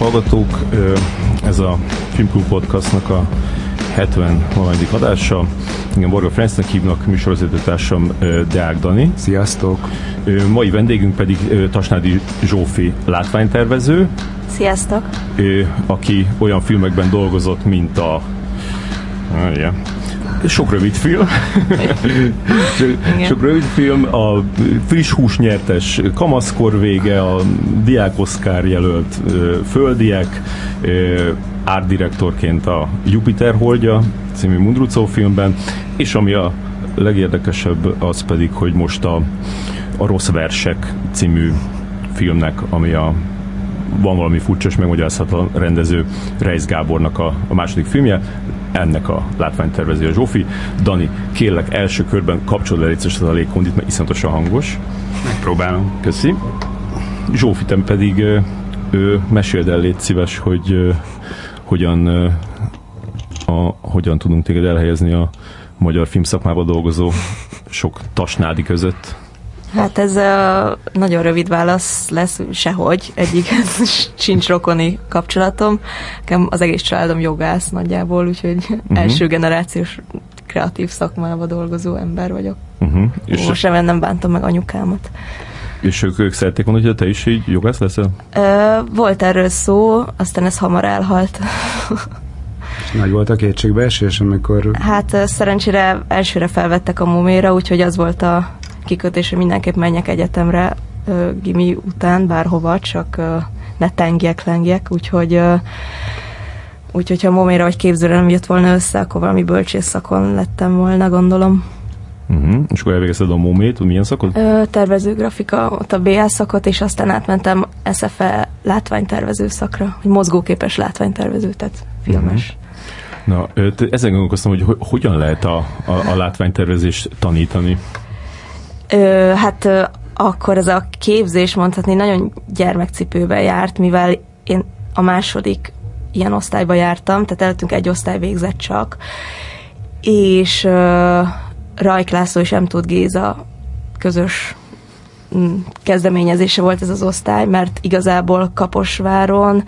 Hallgatók! Ez a Filmklub Podcastnak a 70 valamelyik adása. Igen, Borga Ferencnek hívnak, műsorvezetőtársam Deák Dani. Sziasztok! Mai vendégünk pedig Tasnádi Zsófi látványtervező. Sziasztok! Aki olyan filmekben dolgozott, mint a... Yeah sok rövid film. sok rövid film, a friss hús nyertes kamaszkor vége, a Diák Oscar jelölt földiek, árdirektorként a Jupiter holdja című Mundrucó filmben, és ami a legérdekesebb az pedig, hogy most a, a Rossz Versek című filmnek, ami a van valami furcsa és megmagyarázhatatlan rendező Reis Gábornak a, a második filmje, ennek a látványtervező a Zsófi. Dani, kérlek első körben kapcsolod el egyszer a légkondit, mert iszonyatosan hangos. Megpróbálom. Köszi. Zsófi, te pedig ő, meséld el, légy szíves, hogy hogyan, a, hogyan tudunk téged elhelyezni a magyar filmszakmában dolgozó sok tasnádi között. Hát ez a nagyon rövid válasz lesz, sehogy. Egyik sincs rokoni kapcsolatom. Nekem az egész családom jogász nagyjából, úgyhogy uh-huh. első generációs kreatív szakmában dolgozó ember vagyok. Uh-huh. És Most sem nem bántam meg anyukámat. És ők, ők szerették volna, hogy te is így jogász leszel? Ö, volt erről szó, aztán ez hamar elhalt. Nagy volt a kétségbeesés, amikor... Hát szerencsére elsőre felvettek a muméra, úgyhogy az volt a kikötés, hogy mindenképp menjek egyetemre gimi után, bárhova, csak ne tengjek, lengjek, úgyhogy úgyhogy ha moméra vagy képzőre nem jött volna össze, akkor valami bölcsész szakon lettem volna, gondolom. Uh-huh. És akkor elvégezted a momét, milyen szakot? Ö, tervező grafika, ott a BA szakot, és aztán átmentem SFE látványtervező szakra, hogy mozgóképes látványtervező, tehát filmes. Uh-huh. Na, ezen gondolkoztam, hogy hogyan lehet a, a, a látványtervezést tanítani? Ö, hát ö, akkor ez a képzés mondhatni nagyon gyermekcipőbe járt, mivel én a második ilyen osztályba jártam, tehát előttünk egy osztály végzett csak, és ö, Rajk László és M. Tóth Géza közös mm, kezdeményezése volt ez az osztály, mert igazából Kaposváron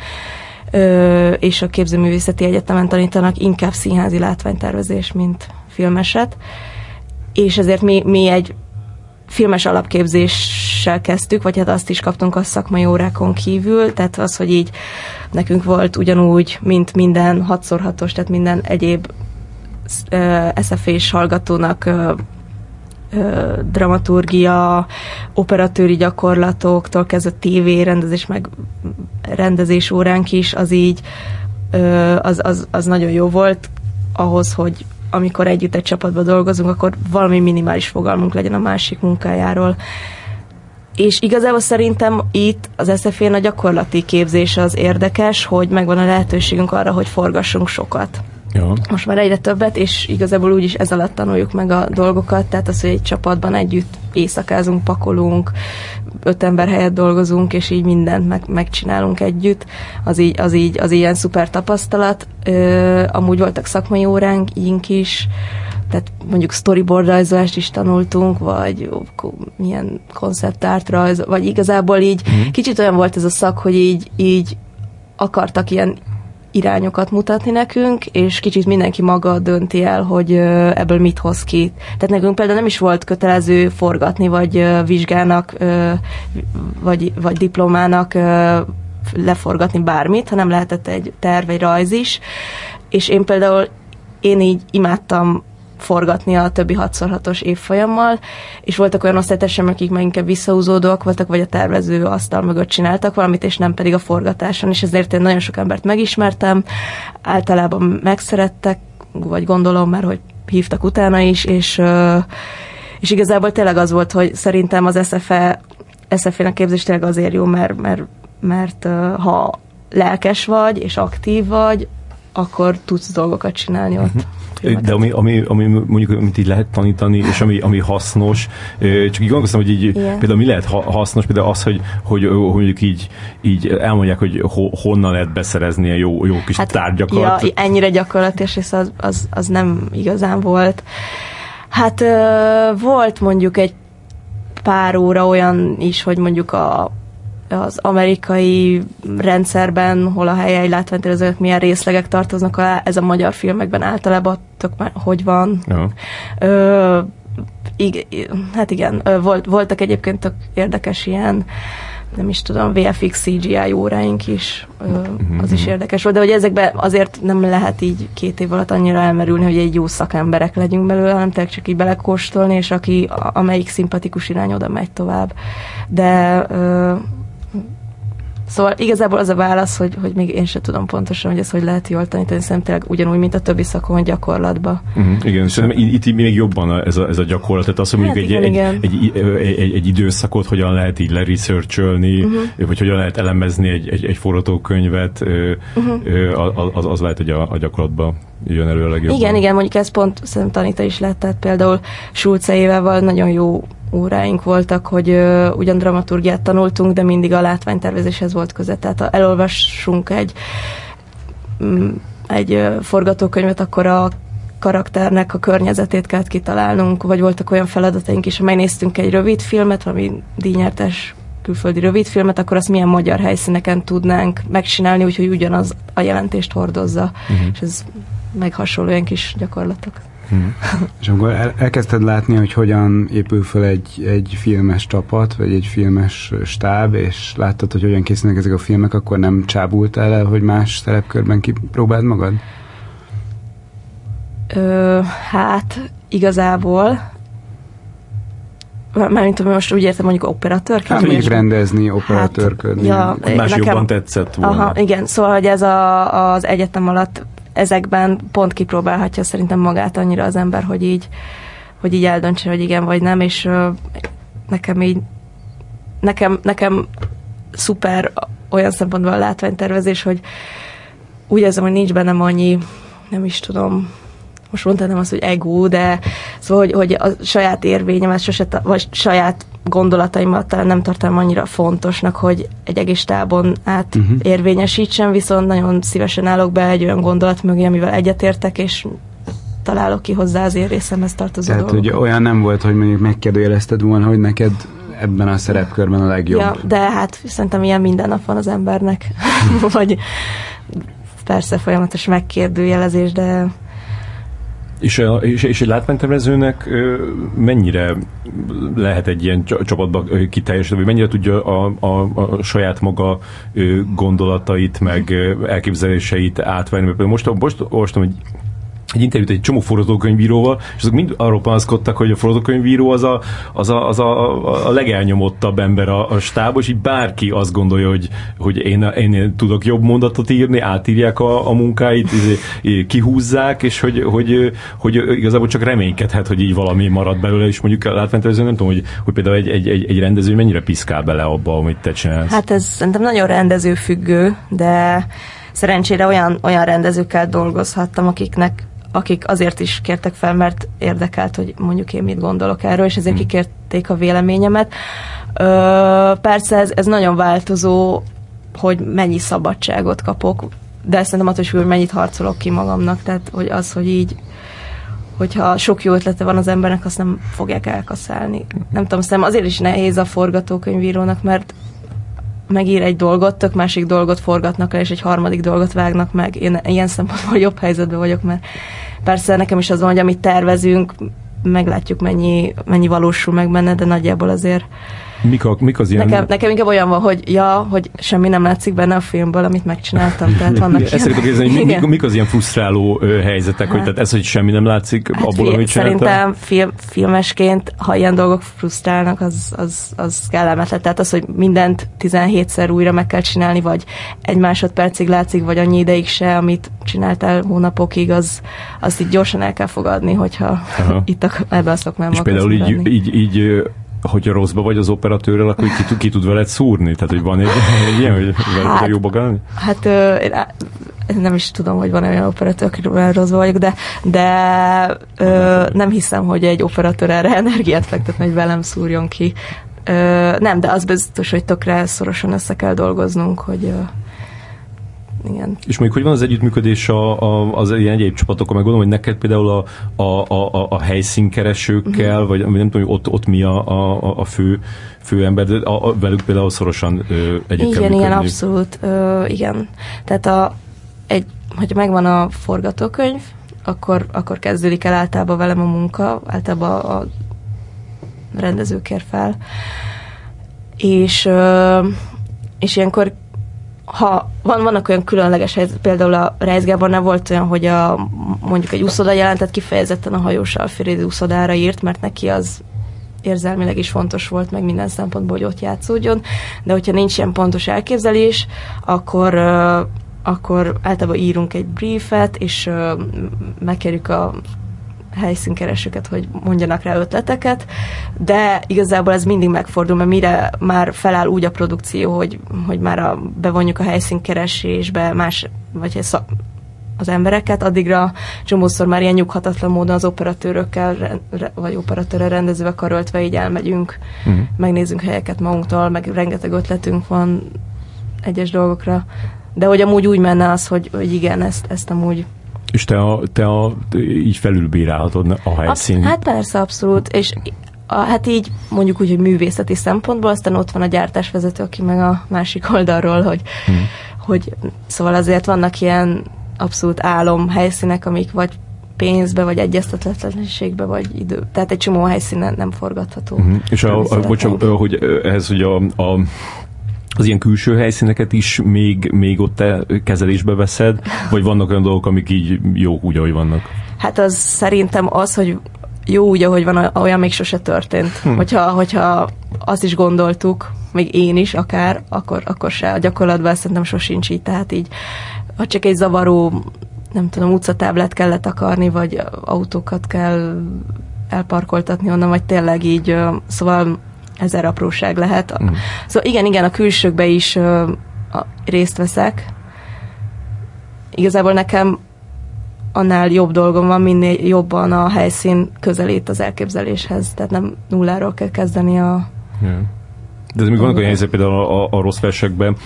ö, és a Képzőművészeti Egyetemen tanítanak inkább színházi látványtervezés, mint filmeset, és ezért mi, mi egy filmes alapképzéssel kezdtük, vagy hát azt is kaptunk a szakmai órákon kívül, tehát az, hogy így nekünk volt ugyanúgy, mint minden 6x6-os, tehát minden egyéb SFS hallgatónak dramaturgia, operatőri gyakorlatoktól kezdve TV rendezés, meg rendezés óránk is, az így az, az, az nagyon jó volt ahhoz, hogy amikor együtt egy csapatban dolgozunk, akkor valami minimális fogalmunk legyen a másik munkájáról. És igazából szerintem itt az SZF-én a gyakorlati képzés az érdekes, hogy megvan a lehetőségünk arra, hogy forgassunk sokat. Ja. Most már egyre többet, és igazából úgyis ez alatt tanuljuk meg a dolgokat, tehát az, hogy egy csapatban együtt éjszakázunk, pakolunk, öt ember helyett dolgozunk, és így mindent meg, megcsinálunk együtt, az így, az így, az ilyen szuper tapasztalat. Ö, amúgy voltak szakmai óránk, is, tehát mondjuk storyboard rajzolást is tanultunk, vagy milyen konceptárt rajz, vagy igazából így mm. kicsit olyan volt ez a szak, hogy így, így akartak ilyen irányokat mutatni nekünk, és kicsit mindenki maga dönti el, hogy ebből mit hoz ki. Tehát nekünk például nem is volt kötelező forgatni, vagy vizsgának, vagy, vagy diplomának leforgatni bármit, hanem lehetett egy terv, egy rajz is. És én például én így imádtam forgatni a többi 6x6-os évfolyammal, és voltak olyan osztálytársaim, akik meg inkább visszahúzódóak voltak, vagy a tervező asztal mögött csináltak valamit, és nem pedig a forgatáson, és ezért én nagyon sok embert megismertem, általában megszerettek, vagy gondolom már, hogy hívtak utána is, és, és igazából tényleg az volt, hogy szerintem az SFE, SFE-nek képzés tényleg azért jó, mert, mert, mert ha lelkes vagy, és aktív vagy, akkor tudsz dolgokat csinálni ott. Uh-huh. De ami, ami, ami mondjuk, amit így lehet tanítani, és ami, ami hasznos, csak így gondolkoztam, hogy így yeah. például mi lehet hasznos, például az, hogy, hogy, hogy mondjuk így, így elmondják, hogy ho, honnan lehet beszerezni a jó, jó kis hát, tárgyakat. Ja, ennyire gyakorlatilag, és az, az, az nem igazán volt. Hát volt mondjuk egy pár óra olyan is, hogy mondjuk a az amerikai rendszerben, hol a helye egy látványtervezőnek milyen részlegek tartoznak alá, ez a magyar filmekben általában tök már hogy van. Ja. Ö, ig- hát igen, volt, voltak egyébként tök érdekes ilyen nem is tudom, VFX CGI óráink is, ö, az is érdekes volt, de hogy ezekben azért nem lehet így két év alatt annyira elmerülni, hogy egy jó szakemberek legyünk belőle, hanem tényleg csak így belekóstolni, és aki, amelyik szimpatikus irány oda megy tovább. De Szóval igazából az a válasz, hogy, hogy még én sem tudom pontosan, hogy ezt hogy lehet jól tanítani, szerintem tényleg ugyanúgy, mint a többi szakon, gyakorlatba. Uh-huh, igen, szerintem itt, még jobban ez a, ez a gyakorlat, tehát az, hogy mondjuk Hát egy, igen, egy, egy, egy, egy, időszakot hogyan lehet így leresearcholni, Mhm. uh-huh. vagy hogyan lehet elemezni egy, egy, egy forgatókönyvet, uh-huh. Mhm. az, az lehet, hogy a, a gyakorlatban jön elő a legjobban. Igen, igen, mondjuk ez pont szerintem tanítani is lehet, tehát például Schulze évával nagyon jó óráink voltak, hogy ö, ugyan dramaturgiát tanultunk, de mindig a látványtervezéshez volt köze. Tehát elolvassunk egy, mm, egy ö, forgatókönyvet, akkor a karakternek a környezetét kellett kitalálnunk, vagy voltak olyan feladataink is, ha megnéztünk egy rövid filmet, valami díjnyertes külföldi rövidfilmet, akkor azt milyen magyar helyszíneken tudnánk megcsinálni, úgyhogy ugyanaz a jelentést hordozza. Uh-huh. És ez meg hasonló ilyen kis gyakorlatok. És akkor el, elkezdted látni, hogy hogyan épül fel egy, egy filmes csapat, vagy egy filmes stáb, és láttad, hogy hogyan készülnek ezek a filmek, akkor nem csábultál el, hogy más szerepkörben kipróbáld magad? Ö, hát igazából Mármint, hogy most úgy értem, mondjuk operatőrként? Hát ilyesmi? rendezni, operatőrködni. ja, Más nekem- jobban tetszett volna. Aha, igen, szóval, hogy ez a, az egyetem alatt ezekben pont kipróbálhatja szerintem magát annyira az ember, hogy így, hogy így eldöntse, hogy igen vagy nem, és nekem így nekem, nekem szuper olyan szempontból a látványtervezés, hogy úgy érzem, hogy nincs bennem annyi, nem is tudom, most mondtam azt, hogy ego, de szóval, hogy, hogy a saját érvényemet, sose, vagy saját gondolataimat nem tartom annyira fontosnak, hogy egy egész tábon át uh-huh. érvényesítsem, viszont nagyon szívesen állok be egy olyan gondolat mögé, amivel egyetértek, és találok ki hozzá az én részemhez tartozó Tehát, hogy dolgokat. olyan nem volt, hogy mondjuk megkérdőjelezted volna, hogy neked ebben a szerepkörben a legjobb. Ja, de hát szerintem ilyen minden nap van az embernek. vagy persze folyamatos megkérdőjelezés, de És, a, és, és egy látványtervezőnek mennyire lehet egy ilyen csa- csapatba ö, kiteljesedni, vagy mennyire tudja a, a, a saját maga gondolatait, meg elképzeléseit átvenni? Most, most olvastam egy egy interjút egy csomó forgatókönyvíróval, és azok mind arról panaszkodtak, hogy a forgatókönyvíró az a, az a, az a, a legelnyomottabb ember a, a stábban, és így bárki azt gondolja, hogy, hogy én, én tudok jobb mondatot írni, átírják a, a munkáit, kihúzzák, és hogy, hogy, hogy igazából csak reménykedhet, hogy így valami marad belőle, és mondjuk látványtervező nem tudom, hogy, hogy például egy, egy, egy, egy rendező mennyire piszkál bele abba, amit te csinálsz. Hát ez szerintem nagyon rendezőfüggő, de szerencsére olyan, olyan rendezőkkel dolgozhattam, akiknek akik azért is kértek fel, mert érdekelt, hogy mondjuk én mit gondolok erről, és ezért kikérték a véleményemet. Ö, persze ez, ez nagyon változó, hogy mennyi szabadságot kapok, de szerintem attól is hogy mennyit harcolok ki magamnak, tehát hogy az, hogy így hogyha sok jó ötlete van az embernek, azt nem fogják elkaszálni. Nem tudom, szerintem azért is nehéz a forgatókönyvírónak, mert megír egy dolgot, tök másik dolgot forgatnak le, és egy harmadik dolgot vágnak meg. Én ilyen szempontból jobb helyzetben vagyok, mert persze nekem is az van, hogy amit tervezünk, meglátjuk mennyi, mennyi valósul meg benne, de nagyjából azért Mik, a, mik az ilyen... nekem, nekem inkább olyan van, hogy ja, hogy semmi nem látszik benne a filmből, amit megcsináltam, tehát vannak Ezt szeretném kérdezni, hogy mik, mik az ilyen frusztráló ö, helyzetek, hogy Hát- tehát ez, hogy semmi nem látszik Hát abból, fi- amit csináltam? Szerintem film, filmesként, ha ilyen dolgok frusztrálnak, az, az, az kellemetlen. Tehát az, hogy mindent 17-szer újra meg kell csinálni, vagy egy másodpercig látszik, vagy annyi ideig se, amit csináltál hónapokig, az, azt így gyorsan el kell fogadni, hogyha Aha. itt a, ebbe a szakmában És például így, így, így ö, hogyha rosszba vagy az operatőrrel, akkor ki, ki tud veled szúrni? Tehát, hogy van egy, egy ilyen, hogy veled Hát- hát, jóba gálni? Hát ö, én nem is tudom, hogy van olyan operatőr, akiről rosszba vagyok, de, de ö, nem hiszem, hogy egy operatőr erre energiát fektetne, hogy velem szúrjon ki. Ö, nem, de az biztos, hogy tökre szorosan össze kell dolgoznunk, hogy ö, igen. És mondjuk, hogy van az együttműködés a, a, az ilyen egyéb csapatokkal, meg gondolom, hogy neked például a, a, a, a helyszínkeresőkkel, uh-huh. vagy nem tudom, hogy ott, ott mi a, a, a fő, fő ember, de a, a, velük például szorosan ö, együtt Igen, kell igen, abszolút, ö, igen. Tehát a, egy, hogyha megvan a forgatókönyv, akkor, akkor kezdődik el általában velem a munka, általában a rendező kér fel. És, és ilyenkor ha van, vannak olyan különleges helyzet, például a Reis Gábornál volt olyan, hogy a, mondjuk egy úszoda jelentett kifejezetten a hajós Alfrédi úszodára írt, mert neki az érzelmileg is fontos volt, meg minden szempontból, hogy ott játszódjon, de hogyha nincs ilyen pontos elképzelés, akkor akkor általában írunk egy briefet, és megkérjük a helyszínkeresőket, hogy mondjanak rá ötleteket, de igazából ez mindig megfordul, mert mire már feláll úgy a produkció, hogy, hogy már a, bevonjuk a helyszínkeresésbe más, vagy az embereket, addigra csomószor már ilyen nyughatatlan módon az operatőrökkel, vagy operatőrrel rendezővel karöltve így elmegyünk, uh-huh. megnézzünk helyeket magunktól, meg rengeteg ötletünk van egyes dolgokra, de hogy amúgy úgy menne az, hogy, hogy igen, ezt, ezt amúgy és te, a, te a, így felülbírálhatod a helyszín. Hát persze, abszolút, és a, hát így mondjuk úgy, hogy művészeti szempontból, aztán ott van a gyártásvezető, aki meg a másik oldalról, hogy, hmm. hogy szóval azért vannak ilyen abszolút álom helyszínek, amik vagy pénzbe, vagy egyeztetetlenségbe, vagy idő. Tehát egy csomó helyszínen nem forgatható. Uh-huh. És a, a, bocsánat, hogy ehhez, hogy a, a az ilyen külső helyszíneket is még, még ott te kezelésbe veszed, vagy vannak olyan dolgok, amik így jó úgy, ahogy vannak? Hát az szerintem az, hogy jó úgy, ahogy van, olyan még sose történt. Hm. Hogyha, hogyha azt is gondoltuk, még én is akár, akkor, akkor se. A gyakorlatban szerintem sosincs így. Tehát így, ha csak egy zavaró, nem tudom, utcatáblát kellett akarni, vagy autókat kell elparkoltatni onnan, vagy tényleg így, szóval ezer apróság lehet. Mm. Szóval igen, igen, a külsőkbe is uh, a, részt veszek. Igazából nekem annál jobb dolgom van, minél jobban a helyszín közelít az elképzeléshez, tehát nem nulláról kell kezdeni a... Yeah. De még vannak olyan helyzet, például a, a, a rossz versekben,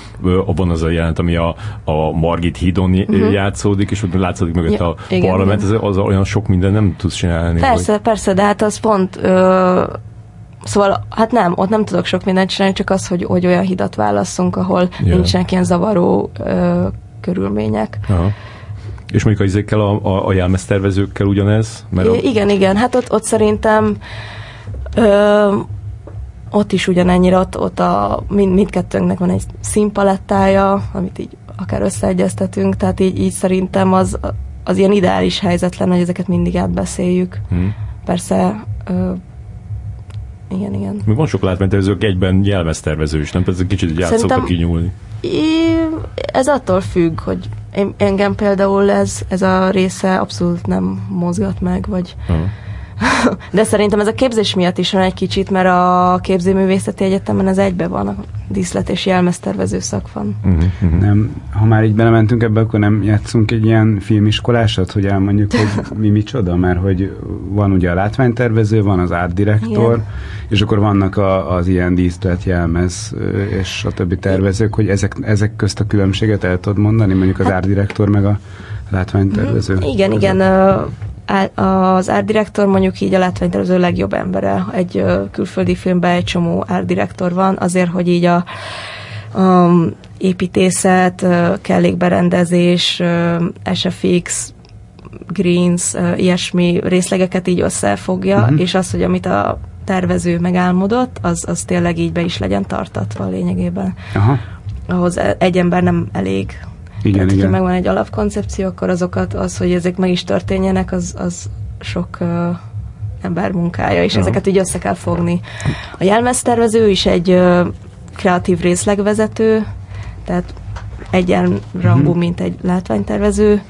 abban az a jelent, ami a, a Margit hídon uh-huh. játszódik, és ott látszódik mögött ja, a igen, parlament, igen. Ez, az olyan sok minden nem tudsz csinálni. Persze, hogy... persze, de hát az pont ö, Szóval, hát nem, ott nem tudok sok mindent csinálni, csak az, hogy, hogy olyan hidat válasszunk, ahol yeah. nincsenek ilyen zavaró ö, körülmények. Aha. És mondjuk a izékkel, a, a, a jelmeztervezőkkel ugyanez? Mert a... Igen, igen, hát ott, ott szerintem ö, ott is ugyanennyire, ott, ott a, mind, mindkettőnknek van egy színpalettája, amit így akár összeegyeztetünk, tehát így, így szerintem az, az ilyen ideális helyzet lenne, hogy ezeket mindig átbeszéljük. Hmm. Persze ö, igen, igen. Még van sok látványtervezők egyben jelmeztervező is, nem? Tehát ez kicsit így át szoktak kinyúlni. Ez attól függ, hogy engem például ez, ez a része abszolút nem mozgat meg, vagy... Uh-huh de szerintem ez a képzés miatt is van egy kicsit, mert a képzőművészeti egyetemen ez egybe van, díszlet és jelmeztervező szak van. Uh-huh. Nem, ha már így belementünk ebbe, akkor nem játszunk egy ilyen filmiskolásat, hogy elmondjuk, hogy mi micsoda, mert hogy van ugye a látványtervező, van az ártdirektor, Igen. és akkor vannak a, az ilyen díszlet, jelmez és a többi tervezők, hogy ezek, ezek közt a különbséget el tudod mondani, mondjuk az hát, ártdirektor meg a látványtervező? Igen, igen az árdirektor mondjuk így a látványtervező legjobb embere. Egy külföldi filmben egy csomó árdirektor van, azért, hogy így a, a építészet, kellékberendezés, SFX, Greens, ilyesmi részlegeket így összefogja, uh-huh. és az, hogy amit a tervező megálmodott, az, az tényleg így be is legyen tartatva lényegében. Aha. Ahhoz egy ember nem elég. Igen, Tehát, igen. hogyha megvan egy alapkoncepció, akkor azokat, az, hogy ezek meg is történjenek, az, az sok uh, ember munkája, és ja. ezeket így össze kell fogni. A jelmeztervező is egy uh, kreatív részlegvezető, tehát egyenrangú, uh-huh. mint egy látványtervező,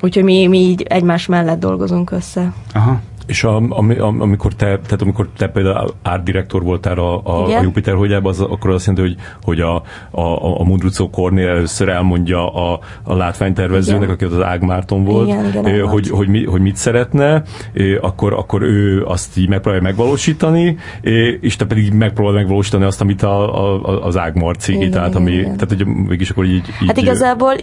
úgyhogy mi, mi így egymás mellett dolgozunk össze. Aha. És a, ami, amikor, te, tehát amikor te például árdirektor voltál a, a, a Jupiter hogyában, az, akkor azt jelenti, hogy, hogy a, a, a Mundrucó Kornél először elmondja a, a látványtervezőnek, igen. aki az Ág Márton volt, igen, igen, hogy, hogy, hogy, mi, hogy mit szeretne, akkor, akkor ő azt így megpróbálja megvalósítani, és te pedig megpróbálod megvalósítani azt, amit a, a, az Ág Marci, tehát, ami, igen. tehát hogy mégis akkor így, így... Hát igazából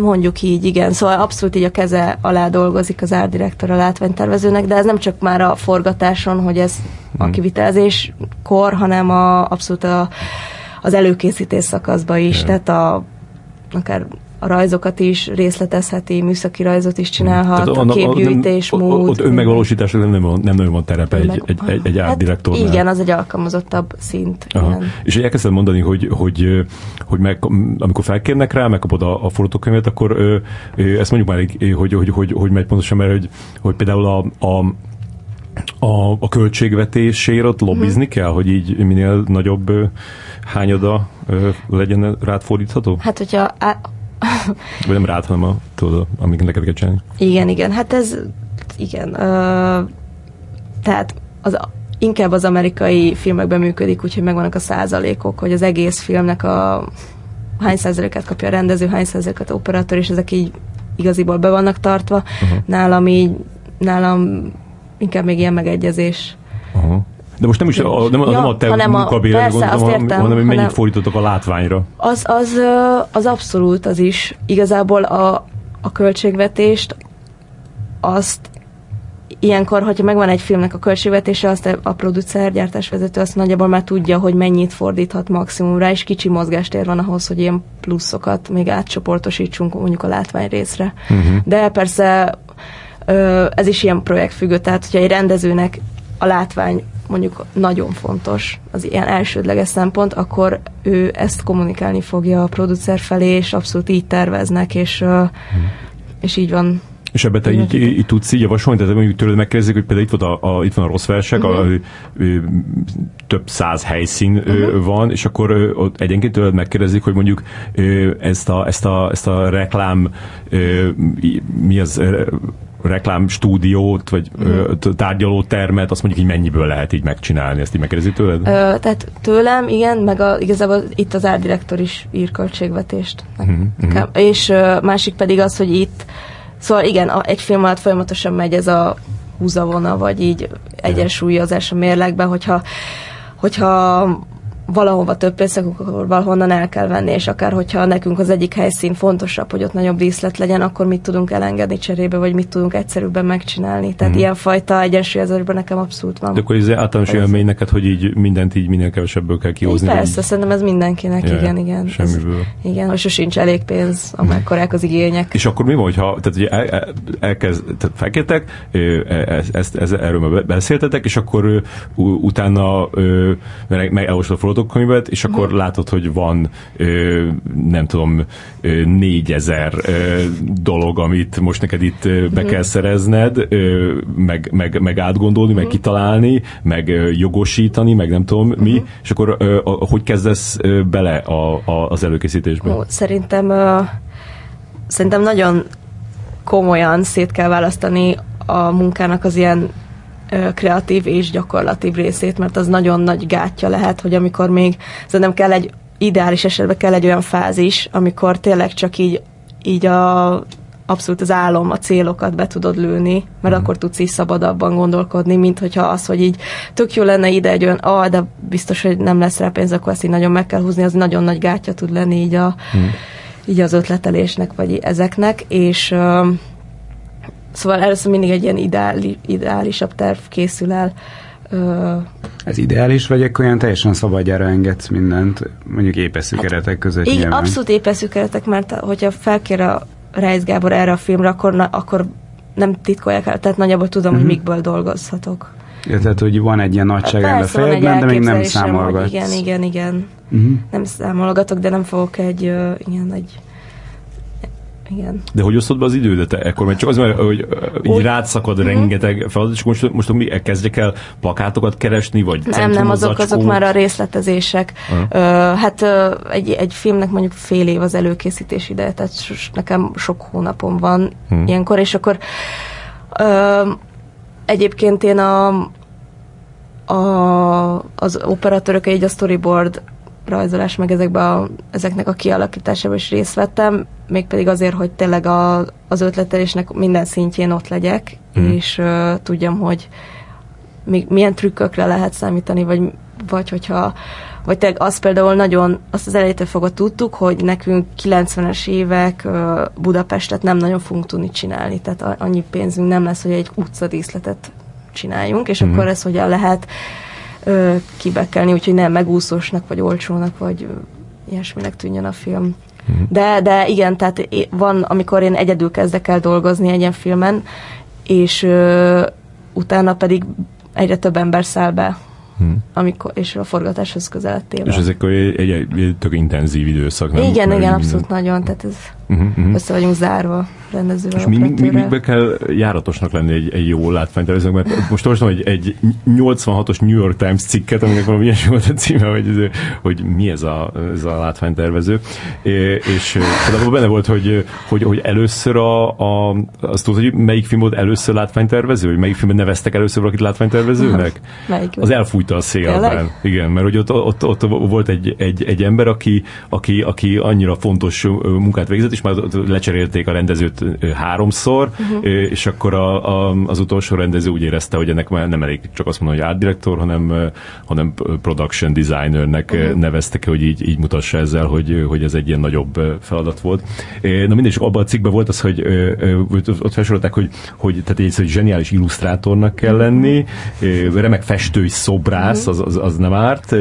mondjuk így, igen, szóval abszolút így a keze alá dolgozik az árdirektor a látványtervezőnek, de ez nem csak már a forgatáson, hogy ez a hmm. kivitelezéskor, hanem a, abszolút a, az előkészítés szakaszba is, yeah. tehát a, akár a rajzokat is részletezheti, műszaki rajzot is csinálhat, Tehát a, képgyűjtés, nem, mód. Ott önmegvalósításra nem, nem, nem nagyon van terepe egy, meg, egy, egy, egy hát Igen, az egy alkalmazottabb szint. Igen. És elkezdtem mondani, hogy, hogy, hogy meg, amikor felkérnek rá, megkapod a, a forgatókönyvet, akkor ö, ö, ezt mondjuk már, hogy, hogy, hogy, hogy, hogy megy pontosan, mert hogy, hogy például a, a a, a költségvetésért ott lobbizni hmm. kell, hogy így minél nagyobb hányada legyen rád fordítható? Hát, hogyha á, vagy nem rád, hanem a, tudod, amiket neked kell csinálni. Igen, igen, hát ez, igen. Uh, tehát az, inkább az amerikai filmekben működik, úgyhogy megvannak a százalékok, hogy az egész filmnek a hány százalékát kapja a rendező, hány százalékot operátor, és ezek így igaziból be vannak tartva. Uh-huh. Nálam így, nálam inkább még ilyen megegyezés. Uh-huh. De most nem is a, nem, ja, nem a te hanem munkabérre gondolom, hanem, értem, hanem hogy mennyit hanem, fordítottak a látványra. Az, az, az abszolút az is. Igazából a, a költségvetést azt ilyenkor, hogyha megvan egy filmnek a költségvetése, azt a producer, gyártásvezető azt nagyjából már tudja, hogy mennyit fordíthat maximumra, és kicsi mozgástér van ahhoz, hogy ilyen pluszokat még átcsoportosítsunk mondjuk a látvány részre. Uh-huh. De persze ez is ilyen projektfüggő, tehát hogyha egy rendezőnek a látvány mondjuk nagyon fontos, az ilyen elsődleges szempont, akkor ő ezt kommunikálni fogja a producer felé, és abszolút így terveznek, és, hmm. és így van és ebbe te így, így, így tudsz így javasolni, tehát mondjuk tőled megkérdezik, hogy például itt, van a, a, itt van a rossz versek, uh-huh. a, a, a, több száz helyszín uh-huh. van, és akkor ott egyenként tőled megkérdezik, hogy mondjuk ezt a, ezt a, ezt a reklám mi az reklámstúdiót, vagy mm. tárgyalótermet, azt mondjuk így mennyiből lehet így megcsinálni, ezt így megkérdezi tőled? Ö, tehát tőlem, igen, meg a, igazából itt az árdirektor is ír költségvetést. Mm-hmm. És ö, másik pedig az, hogy itt, szóval igen, a, egy film alatt folyamatosan megy ez a húzavona, vagy így egyensúlyozás a mérlegben, hogyha hogyha valahova több pénzt, akkor valahonnan el kell venni, és akár hogyha nekünk az egyik helyszín fontosabb, hogy ott nagyobb díszlet legyen, akkor mit tudunk elengedni cserébe, vagy mit tudunk egyszerűbben megcsinálni. Tehát mm. ilyenfajta egyensúlyozásban nekem abszolút van. De akkor ez általános élmény neked, hogy így mindent így minél kevesebből kell kihozni? Így persze, vagy... szerintem ez mindenkinek, yeah, igen, igen. Semmiből. Ez, igen, hogy sosincs elég pénz, amekkorák az igények. És akkor mi van, hogyha tehát, ugye el, el, elkezd, tehát felkértek, ezt, ezt, ezt, erről beszéltetek, és akkor utána meg, meg a forgatókönyvet, és akkor uh-huh. látod, hogy van ö, nem tudom, ö, négyezer ö, dolog, amit most neked itt ö, be uh-huh. kell szerezned, ö, meg, meg, meg átgondolni, uh-huh. meg kitalálni, meg ö, jogosítani, meg nem tudom uh-huh. mi, és akkor ö, a, hogy kezdesz ö, bele a, a, az előkészítésbe? Ó, szerintem ö, szerintem nagyon komolyan szét kell választani a munkának az ilyen kreatív és gyakorlatív részét, mert az nagyon nagy gátja lehet, hogy amikor még szerintem kell egy ideális esetben kell egy olyan fázis, amikor tényleg csak így, így a, abszolút az álom, a célokat be tudod lőni, mert mm. akkor tudsz így szabadabban gondolkodni, mint hogyha az, hogy így tök jó lenne ide egy olyan, ah, de biztos, hogy nem lesz rá pénz, akkor ezt így nagyon meg kell húzni, az nagyon nagy gátja tud lenni így, a, mm. így az ötletelésnek, vagy ezeknek, és Szóval először mindig egy ilyen ideális, ideálisabb terv készül el. Ez ideális, vagy akkor olyan teljesen szabadjára engedsz mindent, mondjuk épeszű hát, keretek között így, nyilván? Abszolút épeszű keretek, mert hogyha felkér a Reis Gábor erre a filmre, akkor, na, akkor nem titkolják el, tehát nagyjából tudom, uh-huh. hogy mhm. mikből dolgozhatok. Ja, tehát, hogy van egy ilyen nagyságrend a fejedben, de még nem számolgatsz. Igen, igen, igen. Uh-huh. Nem számolgatok, de nem fogok egy, uh, ilyen, egy igen. De hogy osztod be az idődet ekkor? Mert csak az, mert, hogy így Úgy, rád szakad uh-huh. rengeteg feladat, és most, most mi kezdjek el plakátokat keresni, vagy Nem, nem, azok, azok már a részletezések. Uh-huh. Uh, hát uh, egy, egy filmnek mondjuk fél év az előkészítés ideje, tehát nekem sok hónapom van uh-huh. ilyenkor, és akkor uh, egyébként én a, a, az operatőrök egy a storyboard rajzolás, meg ezekbe a, ezeknek a kialakításában is részt vettem, mégpedig azért, hogy tényleg a, az ötletelésnek minden szintjén ott legyek, mm. és uh, tudjam, hogy még milyen trükkökre lehet számítani, vagy, vagy hogyha vagy tényleg az például nagyon, azt az elejétől fogva tudtuk, hogy nekünk 90-es évek uh, Budapestet nem nagyon fogunk tudni csinálni, tehát annyi pénzünk nem lesz, hogy egy utcadíszletet csináljunk, és mm. akkor ez hogyan lehet ö, kibekelni, úgyhogy nem megúszósnak, vagy olcsónak, vagy ilyesminek tűnjön a film. Mm. De, de igen, tehát van, amikor én egyedül kezdek el dolgozni egy ilyen filmen, és ö, utána pedig egyre több ember száll be Hmm. Amikor, és a forgatáshoz közeledtél. És ezek egy, egy, egy tök intenzív időszak, nem? Igen, igen, abszolút minden... nagyon, tehát ez uh-huh, uh-huh. össze vagyunk zárva rendezővel. És mi, mi, mi, mikbe kell járatosnak lenni egy, egy jó látványtervezőnek? Mert most olvastam egy, egy 86-os New York Times cikket, aminek valami ilyesmi volt a címe, hogy, hogy mi ez a, ez a látványtervező. És abban benne volt, hogy, hogy, hogy először a, a, azt tudod, hogy melyik film volt először látványtervező? Hogy melyik filmben neveztek először valakit látványtervezőnek? Melyik? Az elfújta a szélben. Igen, mert hogy ott, ott, ott volt egy, egy, egy ember, aki, aki, aki annyira fontos munkát végzett, és már lecserélték a rendezőt háromszor, uh-huh. és akkor a, a, az utolsó rendező úgy érezte, hogy ennek már nem elég csak azt mondani, hogy art director, hanem, hanem production designernek uh-huh. nevezte ki, hogy így, így mutassa ezzel, hogy, hogy ez egy ilyen nagyobb feladat volt. Na mindegy, abban a cikkben volt az, hogy ott felsorolták, hogy, hogy tehát egy, hogy zseniális illusztrátornak kell mhm. lenni, remek festői szobrász, az, az, az nem árt,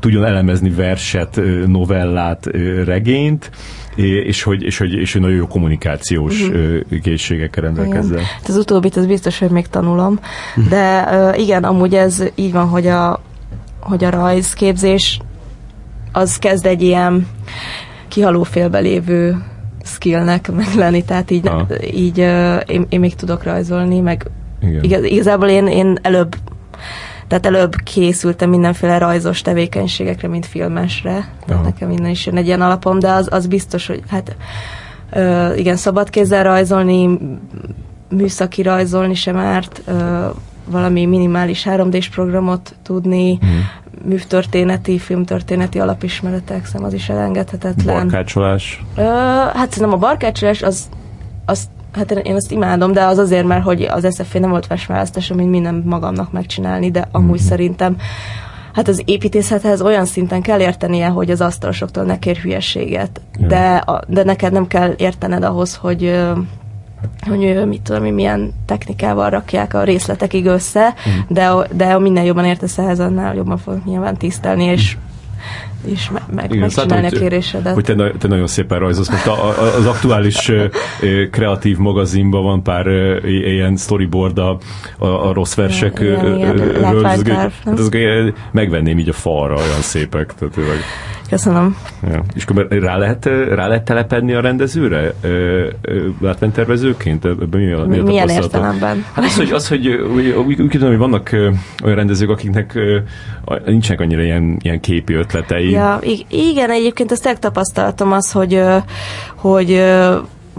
tudjon elemezni verset, novellát, regényt, és hogy, és hogy, és hogy nagyon jó kommunikációs uh-huh. készségekkel rendelkezzen. Igen. Hát az utóbbit az biztos, hogy még tanulom, uh-huh. de igen, amúgy ez így van, hogy a, hogy a rajzképzés az kezd egy ilyen kihaló félbe lévő skillnek meg lenni, tehát így, ah. így én, én még tudok rajzolni, meg Igen. Igaz, igazából én, én előbb tehát előbb készültem mindenféle rajzos tevékenységekre, mint filmesre. Tehát nekem minden is jön egy ilyen alapom, de az, az biztos, hogy hát ö, igen, szabad kézzel rajzolni, műszaki rajzolni sem árt, ö, valami minimális 3D-s programot tudni, mm. művtörténeti, filmtörténeti alapismeretek, szem az is elengedhetetlen. Barkácsolás? Ö, hát nem a barkácsolás az, az Hát én azt imádom, de az azért, mert hogy az SFP nem volt versválasztásom, mint minden magamnak megcsinálni, de amúgy mm-hmm. szerintem hát az építészethez olyan szinten kell értenie, hogy az asztalosoktól ne kér hülyeséget. Yeah. De, de neked nem kell értened ahhoz, hogy hogy mit tudom én, milyen technikával rakják a részletekig össze, mm. de, de minél jobban értesz ehhez, annál jobban fogok nyilván tisztelni, és és me- meg, Igen, megcsinálni a kérésedet. Hogy te, te nagyon szépen rajzolsz. Most a, a, az aktuális kreatív magazinban van pár ilyen storyboard a, a, a rossz versek hát megvenném így a falra, olyan szépek. Tehát, Köszönöm. Ja. És akkor rá lehet, rá lehet telepedni a rendezőre? Látványtervezőként? Ebben mi a, mi a Milyen értelemben? Hát az, hogy, az, hogy úgy, úgy, úgy tudom, hogy vannak olyan rendezők, akiknek nincsenek annyira ilyen, ilyen képi ötletei. Ja, igen, egyébként ezt tapasztaltam az, hogy, hogy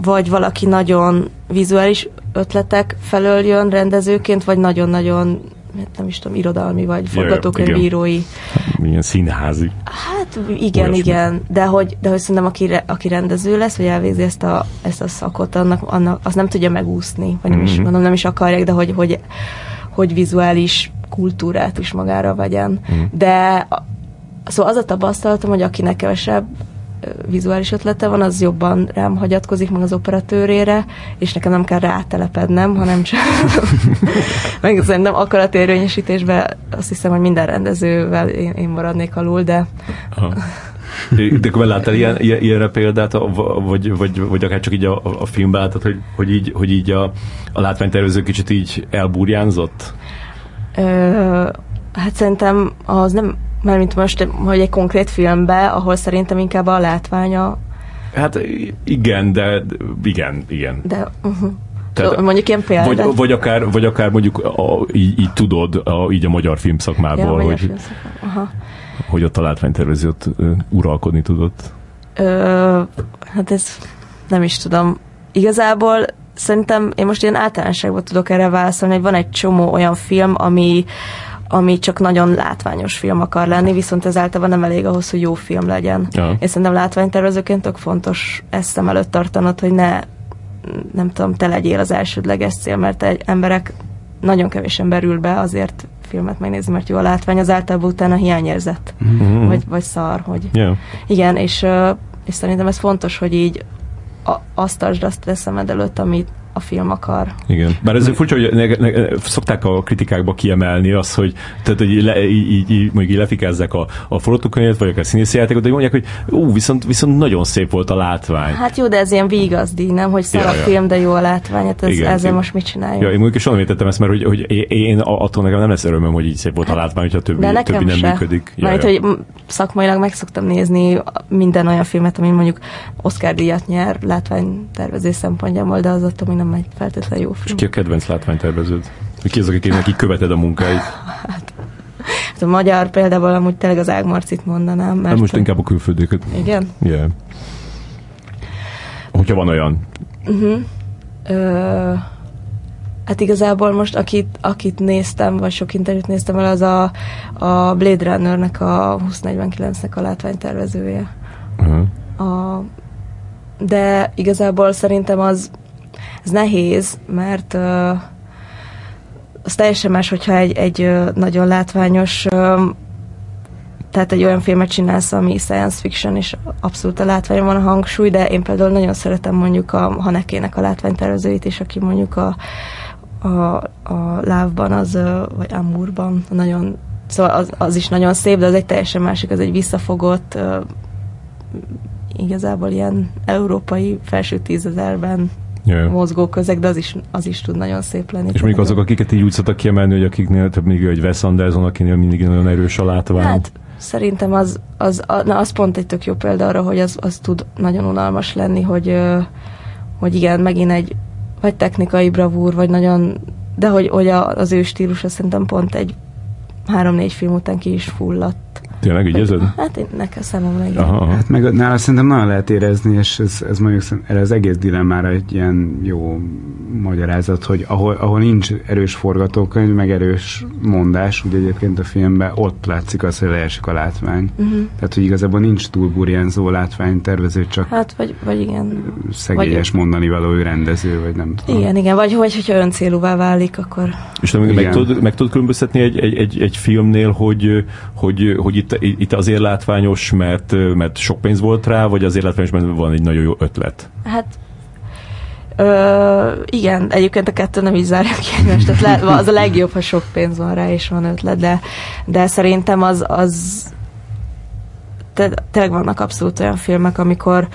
vagy valaki nagyon vizuális ötletek felől jön rendezőként, vagy nagyon-nagyon hát nem is tudom, irodalmi vagy forgatókönyvírói. Milyen színházi. Hát igen, Olyasmi. igen, de hogy, de hogy szerintem aki, aki rendező lesz, vagy elvégzi ezt a, ezt a szakot, annak, annak azt nem tudja megúszni, vagy nem mm-hmm. is mondom, nem is akarják, de hogy, hogy, hogy vizuális kultúrát is magára vegyen. Mm. De szóval az a tapasztalatom, hogy akinek kevesebb vizuális ötlete van, az jobban rám hagyatkozik, meg az operatőrére, és nekem nem kell rátelepednem, hanem csak meg szerintem akaratérvényesítésben azt hiszem, hogy minden rendezővel én, én maradnék alul, de. De akkor láttál ilyen, ilyen, ilyenre példát, vagy, vagy, vagy akár csak így a, a filmben láttad, hogy, hogy így, hogy így a, a látványtervező kicsit így elburjánzott? Ö, hát szerintem az nem Mármint most, hogy egy konkrét filmbe, ahol szerintem inkább a látványa... Hát igen, de igen, igen. De uh-huh. Tehát, mondjuk ilyen példát. Vagy, vagy, akár, vagy akár mondjuk a, így, így tudod, a, így a magyar filmszakmából, ja, hogy, Aha. hogy ott a látványtervező ott uralkodni tudott. Ö, hát ez nem is tudom. Igazából szerintem én most ilyen általánosságban tudok erre válaszolni, hogy van egy csomó olyan film, ami, ami csak nagyon látványos film akar lenni, viszont ez általában nem elég ahhoz, hogy jó film legyen. Ja. És szerintem látványtervezőként tök fontos ezt szem előtt tartanod, hogy ne, nem tudom, te legyél az elsődleges cél, mert egy emberek nagyon kevés ember ül be azért filmet megnézni, mert jó a látvány, az általában utána hiányérzet, Mhm. vagy, vagy szar, hogy Yeah. igen, és, és szerintem ez fontos, hogy így a, azt tartsd azt a szemed előtt, amit a film akar. Igen. Bár ez furcsa, hogy ne, ne, ne, szokták a kritikákba kiemelni azt, hogy, tehát, hogy le, így, így, mondjuk így lefikázzák a, a forgatókönyvet, vagy akár színészi játékot, de mondják, hogy ú, viszont, viszont nagyon szép volt a látvány. Hát jó, de ez ilyen vígazdíj, nem? Hogy szar a ja. film, de jó a látvány, hát ez, Igen, ezzel igen. most mit csináljunk? Ja, én mondjuk is értettem ezt, mert hogy, hogy én- én attól nekem nem lesz örömöm, hogy így szép volt a látvány, hogyha többi, Hát, de nekem többi nem se. működik. Ja, Mert ja. hogy szakmailag meg szoktam nézni minden olyan filmet, ami mondjuk Oscar díjat nyer látványtervezés szempontjából, de az attól még nem egy feltétlenül jó És film. ki a kedvenc látványterveződ? Ki az, akinek így követed a munkáit? Hát a magyar például amúgy tényleg az Ágmarcit mondanám, mert... Hát most inkább a külföldieket. Igen? Yeah. Hogyha van olyan. Ö, hát igazából most akit, akit néztem, vagy sok interjút néztem el, az a, a Blade Runner-nek a 2049-nek a látványtervezője. Uh-huh. A, de igazából szerintem az ez nehéz, mert ö, az teljesen más, hogyha egy, egy ö, nagyon látványos ö, tehát egy olyan filmet csinálsz, ami science fiction, és abszolút a látványon van a hangsúly, de én például nagyon szeretem mondjuk a Hanekének a látványtervezőit, és aki mondjuk a, a, a lávban, az, vagy Amurban, nagyon, szóval az, az is nagyon szép, de az egy teljesen másik, az egy visszafogott, igazából ilyen európai felső tízezerben Yeah. mozgó közeg, de az is, az is tud nagyon szép lenni. És mondjuk azok, akiket így úgy szoktak kiemelni, hogy akiknél több még egy Wes Anderson, akinél mindig nagyon erős a látvány. Hát szerintem az, az, a- na, az pont egy tök jó példa arra, hogy az, az tud nagyon unalmas lenni, hogy, hogy igen, megint egy vagy technikai bravúr, vagy nagyon, de hogy, hogy az ő stílusa szerintem pont egy három-négy film után ki is fulladt. Tényleg így érzed? Hát én nekem számomra igen. Aha. Hát meg nála szerintem nagyon lehet érezni, és ez, ez mondjuk erre az egész dilemmára egy ilyen jó magyarázat, hogy ahol, ahol nincs erős forgatókönyv, meg erős mondás, ugye egyébként a filmben, ott látszik az, hogy leesik a látvány. Uh-huh. Tehát, hogy igazából nincs túl burjánzó látványtervező, csak Hát, vagy, vagy igen. szegényes mondani való rendező, vagy nem tudom. Igen, igen, vagy hogy, hogyha öncélúvá válik, akkor És te meg, meg, tudod, meg tudod különböztetni egy, egy, egy, egy filmnél, hogy, hogy, hogy itt, itt azért látványos, mert, mert sok pénz volt rá, vagy azért látványos, mert van egy nagyon jó ötlet. Hát Ö, igen, egyébként a kettő nem is zárja ki egymást, tehát le, az a legjobb, ha sok pénz van rá, és van ötlet, de, de szerintem az, az te, tényleg vannak abszolút olyan filmek, amikor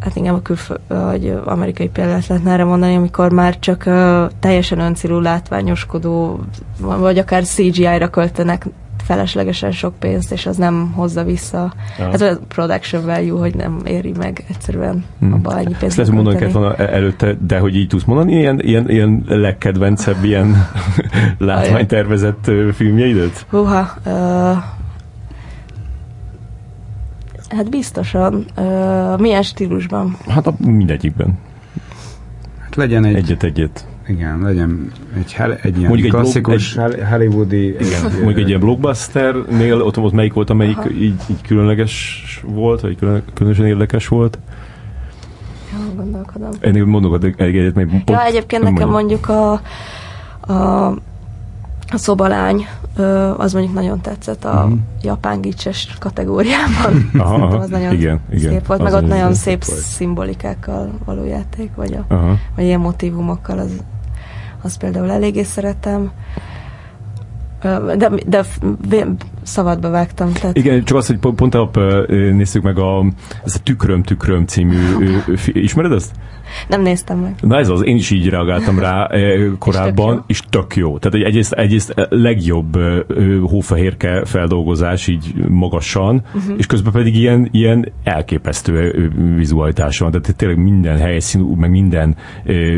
hát igen, a külfö- vagy amerikai példát lehetne erre mondani, amikor már csak ö, teljesen öncélú látványoskodó, vagy akár CGI-ra költenek feleslegesen sok pénzt, és az nem hozza vissza. Ja. Hát olyan production value, hogy nem éri meg egyszerűen Hmm. abba ennyi Ezt pénzt. lehet, hogy mondani kellett volna előtte, de hogy így tudsz mondani ilyen, ilyen, ilyen legkedvencebb ilyen látványtervezett filmjeidet? Húha, ö, hát biztosan. Ö, milyen stílusban? Hát a, mindegyikben. Hát legyen egy, Egyet-egyet. Igen, legyen egy, hel- egy ilyen Mondjuk egy klasszikus blog- egy, hollywoodi Igen. Mondjuk egy ilyen blockbusternél, ott, ott melyik volt, amelyik Aha. így, így különleges volt, vagy külön, különösen érdekes volt? Jól gondolkodom. Ennél mondok egy egyet, még pont, Ja, egyébként nekem mondjuk. mondjuk a, a, a szobalány, az mondjuk nagyon tetszett a Mhm. japán gicses kategóriában. Aha, Szerintem aha. az nagyon Igen, igen. szép volt, Az meg ott nagyon szép szép szimbolikákkal való játék, vagy, a, Aha. vagy ilyen motivumokkal, az, az például eléggé szeretem. De, de szabadba vágtam. Tehát Igen, csak az, hogy pont, pont ö, néztük meg a, ez a Tükröm Tükröm című, ismered ezt? nem néztem meg. Na ez az, én is így reagáltam rá korábban, és tök jó. Tehát egy- egyrészt, egyrészt eh, legjobb eh, hófehérke feldolgozás így magasan, uh-huh. és közben pedig ilyen, ilyen elképesztő vizualitás van. Tehát tényleg minden helyszín, meg minden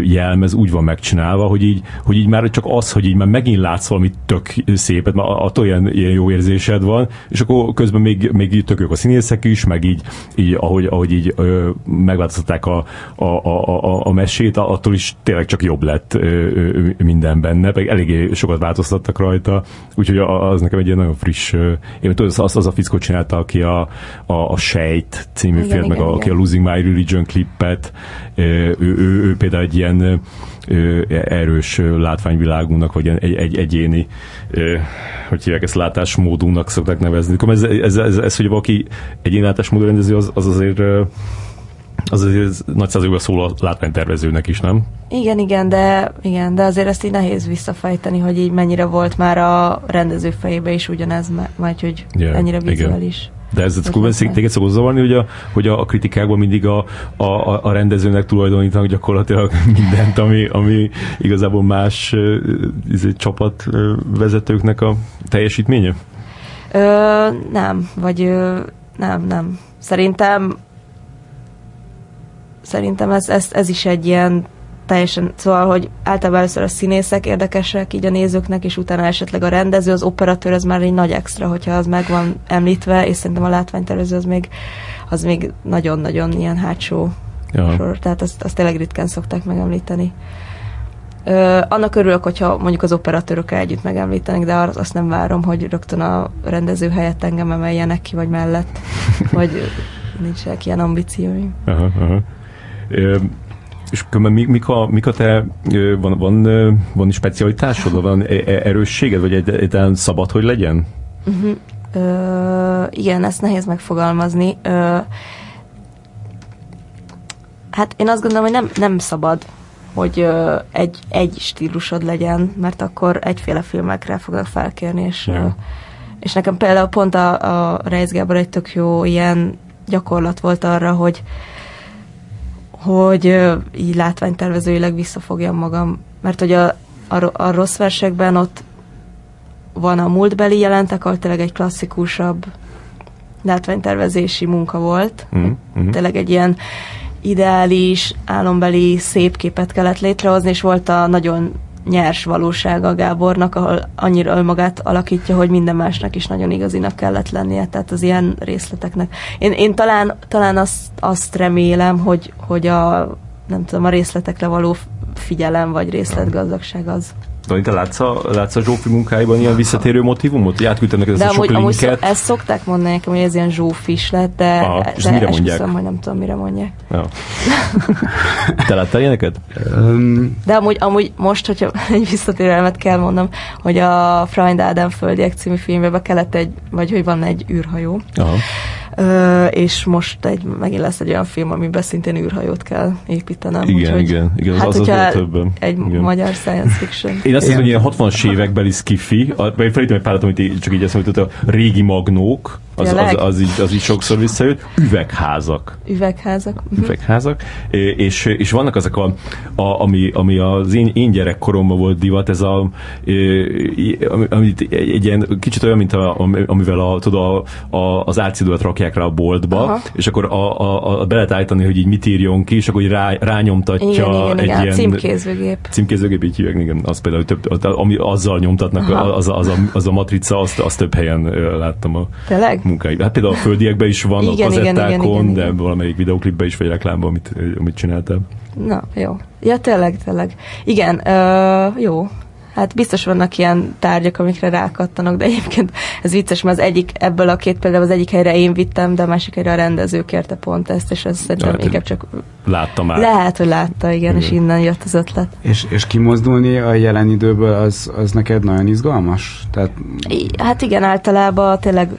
jelmez úgy van megcsinálva, hogy így, hogy így már csak az, hogy így már megint látsz valami tök szépet, már attól ilyen, ilyen jó érzés, érzésed van, és akkor közben még, még tök a színészek is, meg így, így ahogy, ahogy így ö, megváltoztatták a, a, a, a, a mesét, attól is tényleg csak jobb lett ö, ö, minden benne, pedig eléggé sokat változtattak rajta, úgyhogy az nekem egy ilyen nagyon friss, ö, én tudod, az, az a fickó csinálta, aki a, a, a Sejt című igen, film, igen, meg a, igen. aki a Losing My Religion klippet, ő, ő, ő, ő például egy ilyen erős látványvilágunknak, vagy egy, egy egyéni, hogy hívják ezt, látásmódunknak szokták nevezni. Ez, ez, ez, ez hogy valaki egyéni látásmódú rendező, az, az azért az azért nagy százalékban szól a látványtervezőnek is, nem? Igen, igen, de, igen, de azért ezt így nehéz visszafejteni, hogy így mennyire volt már a rendező fejébe is ugyanez, majd hogy yeah, ennyire vizuális. Igen. De ez akkor téged szokott zavarni, hogy a, hogy a, kritikákban mindig a, a, a rendezőnek tulajdonítanak gyakorlatilag mindent, ami, ami igazából más uh, csapat uh, vezetőknek a teljesítménye? Ö, nem, vagy ö, nem, nem. Szerintem szerintem ez, ez, ez is egy ilyen teljesen, szóval, hogy általában először a színészek érdekesek így a nézőknek, és utána esetleg a rendező, az operatőr, az már egy nagy extra, hogyha az meg van említve, és szerintem a látványtervező az még, az még nagyon-nagyon ilyen hátsó ja. sor, tehát azt, azt tényleg ritkán szokták megemlíteni. Ö, annak örülök, hogyha mondjuk az operatőrökkel együtt megemlítenek, de azt nem várom, hogy rögtön a rendező helyett engem emeljenek ki, vagy mellett, vagy nincsenek ilyen ambícióim. Aha, aha. És mik, mik, a, mik a te, van, van, van specialitásod, van e, e, erősséged, vagy egyáltalán szabad, hogy legyen? Uh-huh. Ö, igen, ezt nehéz megfogalmazni. Ö, hát én azt gondolom, hogy nem, nem szabad, hogy ö, egy, egy stílusod legyen, mert akkor egyféle filmekre fognak felkérni, és, ja. ö, és nekem például pont a, a Reis Gábor egy tök jó ilyen gyakorlat volt arra, hogy hogy így látványtervezőileg visszafogjam magam, mert hogy a, a, a rossz versekben ott van a múltbeli jelentek, ahol tényleg egy klasszikusabb látványtervezési munka volt. Mm-hmm. Tényleg egy ilyen ideális, álombeli szép képet kellett létrehozni, és volt a nagyon nyers valósága Gábornak, ahol annyira önmagát alakítja, hogy minden másnak is nagyon igazinak kellett lennie, tehát az ilyen részleteknek. Én, én talán, talán azt, azt remélem, hogy, hogy a nem tudom, a részletekre való figyelem vagy részletgazdagság az Dani, te látsz a, látsz a Zsófi munkáiban ilyen visszatérő motivumot? Hogy átküldtem neked ezt de a sok amúgy, linket? Amúgy ezt szokták mondani nekem, hogy ez ilyen Zsófis lett, de, Aha, de mire mondják? Hiszem, hogy nem tudom, mire mondják. Ja. te láttál ilyeneket? de amúgy, amúgy most, hogyha egy visszatérő elemet kell mondom, hogy a Freund Ádám Földiek című filmben kellett egy, vagy hogy van egy űrhajó. Aha és most egy, megint lesz egy olyan film, amiben szintén űrhajót kell építenem. Igen, úgyhogy, igen, igen, hát, az az az többen. Egy igen. magyar science fiction. Én azt hiszem, hogy ilyen 60-as évekbeli skifi, vagy felítem egy párat, amit csak így eszembe a régi magnók, az, az, az, az, így, az így sokszor visszajött, üvegházak. Üvegházak. Uh-huh. Üvegházak. És, és vannak azok, a, a, ami, ami az én, én gyerekkoromban volt divat, ez a, ami egy ilyen kicsit olyan, mint a, amivel a, tudod, a, a, az árcidőt rakják rá a boltba, Aha. és akkor a, a, a, be lehet állítani, hogy így mit írjon ki, és akkor így rá, rányomtatja igen, igen, egy igen. ilyen... Címkézőgép. Címkézőgép, így hívják, igen. Az például több, ami azzal nyomtatnak, az, az, a, az a matrica, azt, azt több helyen láttam a Tényleg? munkáit. Hát például a földiekben is van igen, a kazettákon, igen, igen, igen, de valamelyik videoklipben is, vagy reklámban, amit, amit csináltál. Na, jó. Ja, tényleg, tényleg. Igen, uh, jó. Hát biztos vannak ilyen tárgyak, amikre rákattanak, de egyébként ez vicces, mert az egyik, ebből a két például az egyik helyre én vittem, de a másik helyre a rendező kérte pont ezt, és ez szerintem hát, inkább csak... Látta már. Lehet, hogy látta, igen, igen. és innen jött az ötlet. És, és kimozdulni a jelen időből, az, az neked nagyon izgalmas? Tehát... Hát igen, általában tényleg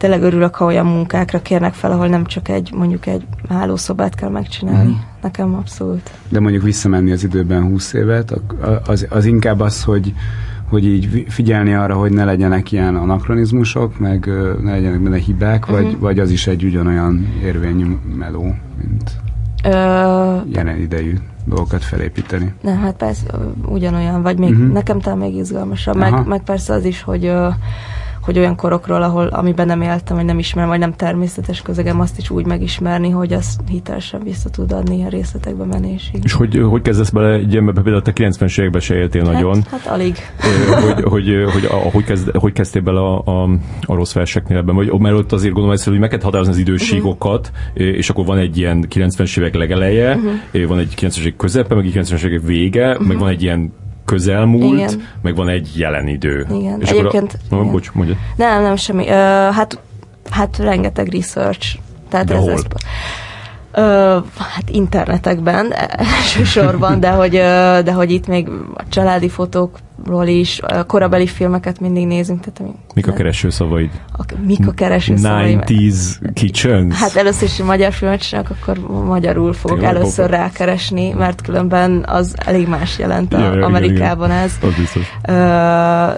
tényleg örülök, ha olyan munkákra kérnek fel, ahol nem csak egy, mondjuk egy hálószobát kell megcsinálni. Mm. Nekem abszolút. De mondjuk visszamenni az időben 20 évet, az, az inkább az, hogy hogy így figyelni arra, hogy ne legyenek ilyen anakronizmusok, meg ne legyenek benne hibák, uh-huh. vagy, vagy az is egy ugyanolyan érvényű meló, mint Ö... jelen idejű dolgokat felépíteni. Ne, hát persze ugyanolyan, vagy még uh-huh. nekem talán még izgalmasabb, meg, meg persze az is, hogy hogy olyan korokról, ahol amiben nem éltem, vagy nem ismerem, vagy nem természetes közegem, azt is úgy megismerni, hogy azt hitelesen vissza tud adni ilyen részletekbe menésig. És hogy, hogy kezdesz bele egy ilyenbe, például te 90-es években se éltél hát, nagyon. Hát alig. hogy, hogy, hogy, a, hogy, kezd, hogy kezdtél bele a, a, a rossz verseknél ebben? Vagy, mert ott azért gondolom, hogy meg kell határozni az idősíkokat, uh-huh. és akkor van egy ilyen 90-es évek legeleje, uh-huh. van egy 90-es évek közepe, meg egy 90-es évek vége, uh-huh. meg van egy ilyen közelmúlt, igen. meg van egy jelen idő. Igen. És Egyébként... Akkor a, igen. Bocs, mondja. Nem, nem semmi. Uh, hát, hát rengeteg research. Tehát De ez, hol? ez Ö, hát internetekben elsősorban, de hogy, de hogy itt még a családi fotókról is, korabeli filmeket mindig nézünk. Tehát, Mik a keresőszavaid? A, mik a keresőszavaid? 90s Kitchens? Hát először is, magyar filmet csinálok, akkor magyarul fogok Tényleg, először akkor. rákeresni, mert különben az elég más jelent a, igen, Amerikában igen. ez. Az biztos. Ö,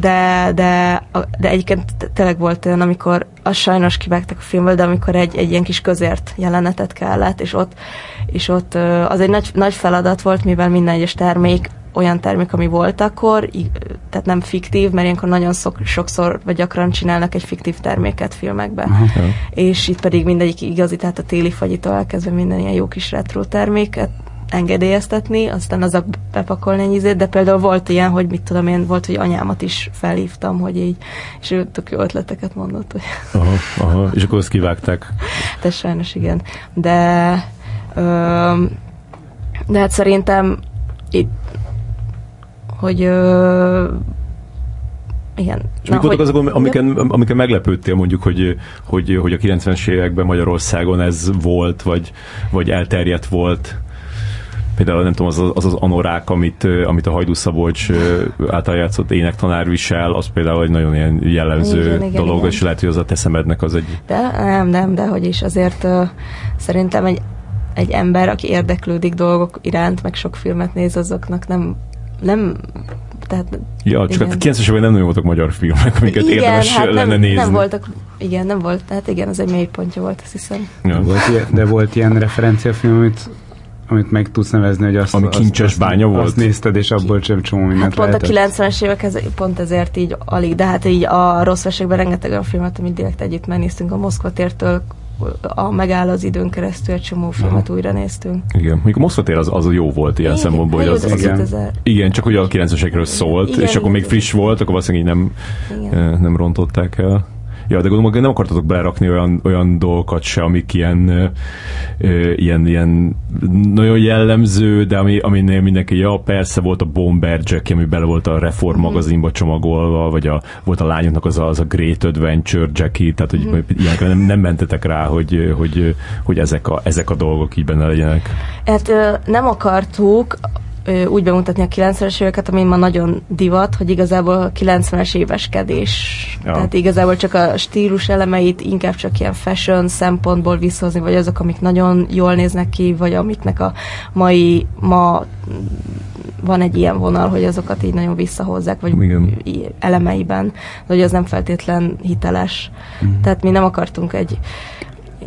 de, de, de egyébként tényleg volt olyan, amikor az sajnos kivágtak a filmből, de amikor egy, egy ilyen kis közért jelenetet kellett, és ott, és ott az egy nagy, nagy feladat volt, mivel minden egyes termék olyan termék, ami volt akkor, tehát nem fiktív, mert ilyenkor nagyon szok, sokszor vagy gyakran csinálnak egy fiktív terméket filmekbe. Ja. És itt pedig mindegyik igazi, tehát a téli fagyitól elkezdve minden ilyen jó kis retro terméket engedélyeztetni, aztán azok bepakolni egy izét, de például volt ilyen, hogy mit tudom én, volt, hogy anyámat is felhívtam, hogy így, és ő tök jó ötleteket mondott, hogy Aha, aha. És akkor azt kivágták. de sajnos igen. De, ö, de hát szerintem itt, hogy ö, igen. És mik voltak azok, amiken, amiken meglepődtél mondjuk, hogy, hogy, hogy a 90-es években Magyarországon ez volt, vagy, vagy elterjedt volt? Például nem tudom, az az, az anorák, amit, amit a Hajdú Szabolcs által játszott énektanár visel, az például egy nagyon ilyen jellemző Igen, igen, dolog, igen. és lehet, hogy az a te szemednek az egy... De nem, nem, de hogy is azért uh, szerintem egy, egy ember, aki érdeklődik dolgok iránt, meg sok filmet néz, azoknak nem, nem tehát Ja, csak Igen. hát 90-es években nem nagyon voltak magyar filmek, amiket igen, érdemes hát lenne nem, nézni. nem voltak, igen, nem volt, tehát igen, az egy mélypontja volt, azt hiszem. Ja. Volt ilyen, de volt ilyen referenciafilm, amit, amit meg tudsz nevezni, hogy azt, Ami azt, kincses azt, bánya volt? Azt nézted, és abból sem csomó mindent Hát pont a lehetett. 90-es évek, ez, pont ezért így alig, de hát így a rossz vesekben rengeteg olyan filmet, amit direkt együtt megnéztünk, a Moszkva tértől a megáll az időn keresztül egy csomó filmet újra néztünk. Igen, mondjuk a Moszkva tér az, az jó volt ilyen Igen, szempontból, hogy az, az, igen. 2000. Igen, csak hogy a 90-esekről szólt, Igen, és akkor még friss volt, akkor valószínűleg így nem, Igen. eh, nem rontották el. Ja, de gondolom, hogy nem akartatok belerakni olyan, olyan dolgokat se, amik ilyen, ö, ilyen, ilyen nagyon jellemző, de ami, aminél mindenki, ja, persze volt a Bomber Jack, ami bele volt a Reform magazinba csomagolva, vagy a, volt a lányoknak az a, az a Great Adventure Jackie, tehát hogy mm. nem, nem mentetek rá, hogy, hogy, hogy ezek, a, ezek a dolgok így benne legyenek. Hát nem akartuk úgy bemutatni a 90-es éveket, ami ma nagyon divat, hogy igazából a 90-es éveskedés. Ja. Tehát igazából csak a stílus elemeit inkább csak ilyen fashion szempontból visszahozni, vagy azok, amik nagyon jól néznek ki, vagy amiknek a mai, ma mm, van egy ilyen vonal, hogy azokat így nagyon visszahozzák, vagy Igen. elemeiben, de hogy az nem feltétlen hiteles. Mhm. Tehát mi nem akartunk egy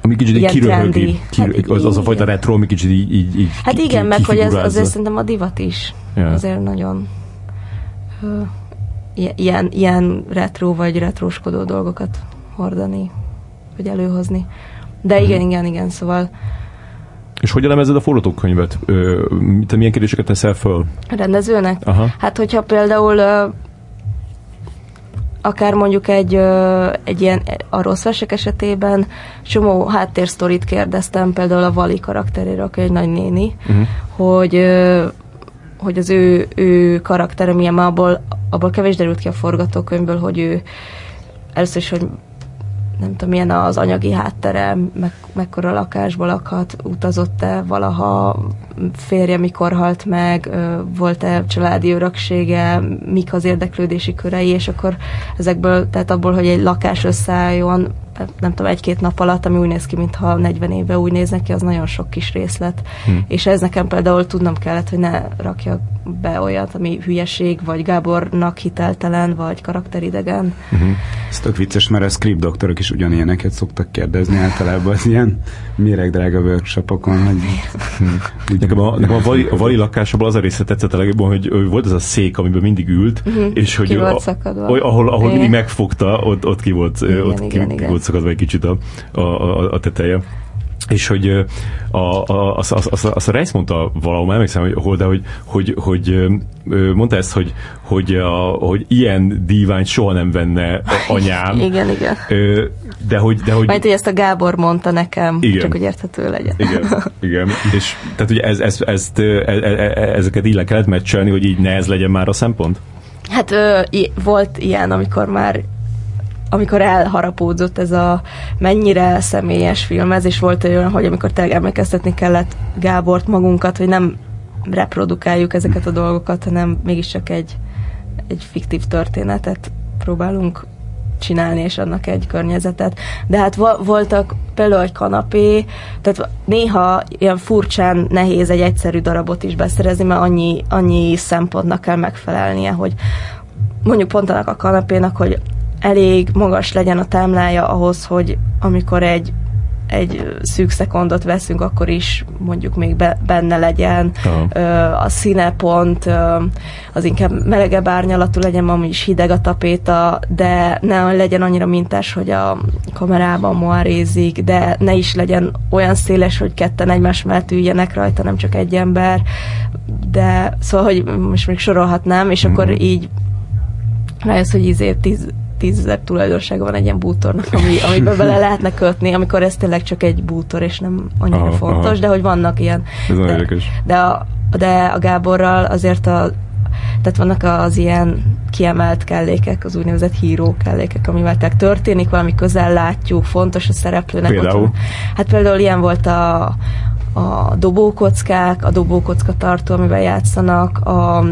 Ami kicsit így kiröhögi, kirö, Hát az, az a fajta retro, ami kicsit így, így, így Hát ki- igen, ki- meg hogy ez azért szerintem a divat is. Yeah. Azért nagyon i- ilyen, ilyen retro vagy retróskodó dolgokat hordani, vagy előhozni. De Mhm. igen, igen, igen, szóval És hogy elemezed a forgatókönyvet? Te milyen kérdéseket teszel föl? a rendezőnek. Aha. Hát, hogyha például akár mondjuk egy, egy ilyen a rossz versek esetében csomó háttérsztorit kérdeztem például a Vali karakteréről, aki egy nagynéni, Uh-huh. hogy hogy az ő, ő karaktere milyen, abból, abból kevés derült ki a forgatókönyvből, hogy ő először is, hogy nem tudom, milyen az anyagi háttere, meg, mekkora lakásból lakhat, utazott-e valaha, férje mikor halt meg, volt-e családi öröksége, mik az érdeklődési körei, és akkor ezekből, tehát abból, hogy egy lakás összeálljon, nem tudom, egy-két nap alatt, ami úgy néz ki, mintha 40 éve úgy néznek ki, az nagyon sok kis részlet. Hm. És ez nekem például tudnom kellett, hogy ne rakjak be olyat, ami hülyeség, vagy Gábornak hiteltelen, vagy karakteridegen. Uh-huh. Ez tök vicces, mert a script doktorok is ugyanilyeneket szoktak kérdezni általában az ilyen méregdrága workshopokon. Hogy... nekem a, nekem a, vali, a vali lakásában az a része tetszett a legjobban, hogy volt ez a szék, amiben mindig ült, uh-huh. és hogy ki volt a, ahol, ahol mindig megfogta, ott, ott ki volt, igen, ott igen, ki, igen. ki volt szakadva egy kicsit a, a, a, a teteje és hogy a, a, azt, azt, azt, azt a Reis mondta valahol, emlékszem, hogy hol, de hogy, hogy, hogy mondta ezt, hogy, hogy, a, hogy ilyen díványt soha nem venne anyám. igen, igen. De hogy... De hogy Majd, hogy ezt a Gábor mondta nekem, igen. csak hogy érthető legyen. Igen, igen. És tehát ugye ez, ez, ezt, e, e, ezeket így le kellett meccselni, hogy így ne ez legyen már a szempont? Hát ö, i- volt ilyen, amikor már amikor elharapódzott ez a mennyire személyes film ez, és volt olyan, hogy amikor tényleg emlékeztetni kellett Gábort magunkat, hogy nem reprodukáljuk ezeket a dolgokat, hanem mégiscsak egy, egy fiktív történetet próbálunk csinálni, és annak egy környezetet. De hát vo- voltak például egy kanapé, tehát néha ilyen furcsán nehéz egy egyszerű darabot is beszerezni, mert annyi, annyi szempontnak kell megfelelnie, hogy mondjuk pont annak a kanapénak, hogy elég magas legyen a támlája ahhoz, hogy amikor egy egy szűk szekondot veszünk, akkor is mondjuk még be, benne legyen. Uh-huh. A színepont az inkább melegebb árnyalatú legyen, ami is hideg a tapéta, de ne legyen annyira mintás, hogy a kamerában moarézik, de ne is legyen olyan széles, hogy ketten egymás mellett üljenek rajta, nem csak egy ember. De szóval, hogy most még sorolhatnám, és uh-huh. akkor így rájössz, hogy izé tízezer tulajdonsága van egy ilyen bútornak, ami, amiben bele lehetne kötni, amikor ez tényleg csak egy bútor, és nem annyira aha, fontos, aha. de hogy vannak ilyen. Ez de, érdekes. De a, de a Gáborral azért a tehát vannak az ilyen kiemelt kellékek, az úgynevezett híró kellékek, amivel tehát történik, valami közel látjuk, fontos a szereplőnek. Például? Ott, hát például ilyen volt a, a dobókockák, a dobókocka tartó, amivel játszanak, a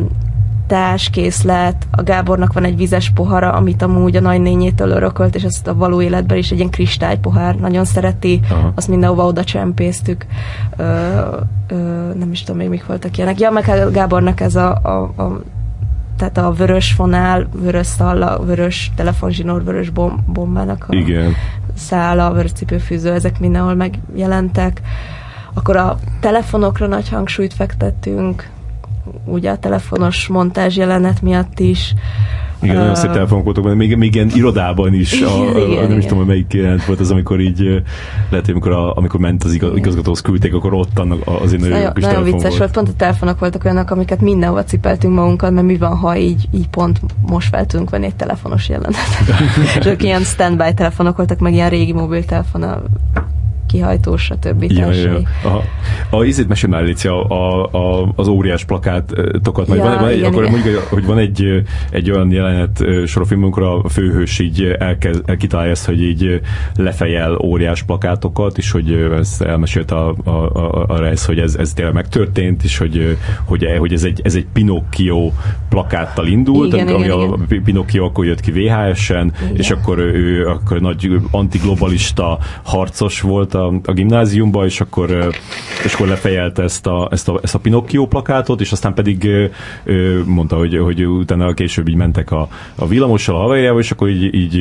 társkészlet, a Gábornak van egy vizes pohara, amit amúgy a nagynényétől örökölt, és azt a való életben is egy ilyen kristálypohár, nagyon szereti, Aha. azt mindenhova oda csempésztük. Ö, ö, nem is tudom még mik voltak ilyenek. Ja, meg a Gábornak ez a, a, a tehát a vörös fonál, vörös szalla, vörös telefonzsinór, vörös bom, bombának a Igen. szála, vörös cipőfűző, ezek mindenhol megjelentek. Akkor a telefonokra nagy hangsúlyt fektettünk, ugye a telefonos montázs jelenet miatt is. Igen, uh, nagyon szép telefonok voltak benne, még, még ilyen irodában is, a, igen, a, nem igen. is tudom, hogy melyik jelent volt az, amikor így, lehet, hogy amikor, a, amikor ment az igazgatóhoz küldték, akkor ott annak azért nagyon, nagyon, nagyon vicces volt. volt. Pont a telefonok voltak olyanok, amiket mindenhova cipeltünk magunkat, mert mi van, ha így, így pont most fel tudunk venni egy telefonos jelenetet. És ők ilyen standby telefonok voltak, meg ilyen régi mobiltelefon kihajtós, stb. Ja, ja. A, a ízét mesél már, Lícia, a, a, az óriás plakátokat, majd ja, van, van igen, akkor igen. mondjuk, hogy van egy, egy olyan jelenet sorofilm, amikor a főhős így elkezd, elkitalálja ezt, hogy így lefejel óriás plakátokat, és hogy ezt elmesélt a, a, a, a rejsz, hogy ez, ez tényleg megtörtént, és hogy, hogy, hogy ez, egy, ez egy Pinocchio plakáttal indult, igen, ami igen, a igen. Pinocchio akkor jött ki VHS-en, igen. és akkor ő akkor nagy antiglobalista harcos volt a, a gimnáziumba, és akkor, és akkor lefejelte ezt a, ezt a, ezt a Pinocchio plakátot, és aztán pedig mondta, hogy, hogy utána később így mentek a, a villamossal a haverjával, és akkor így, így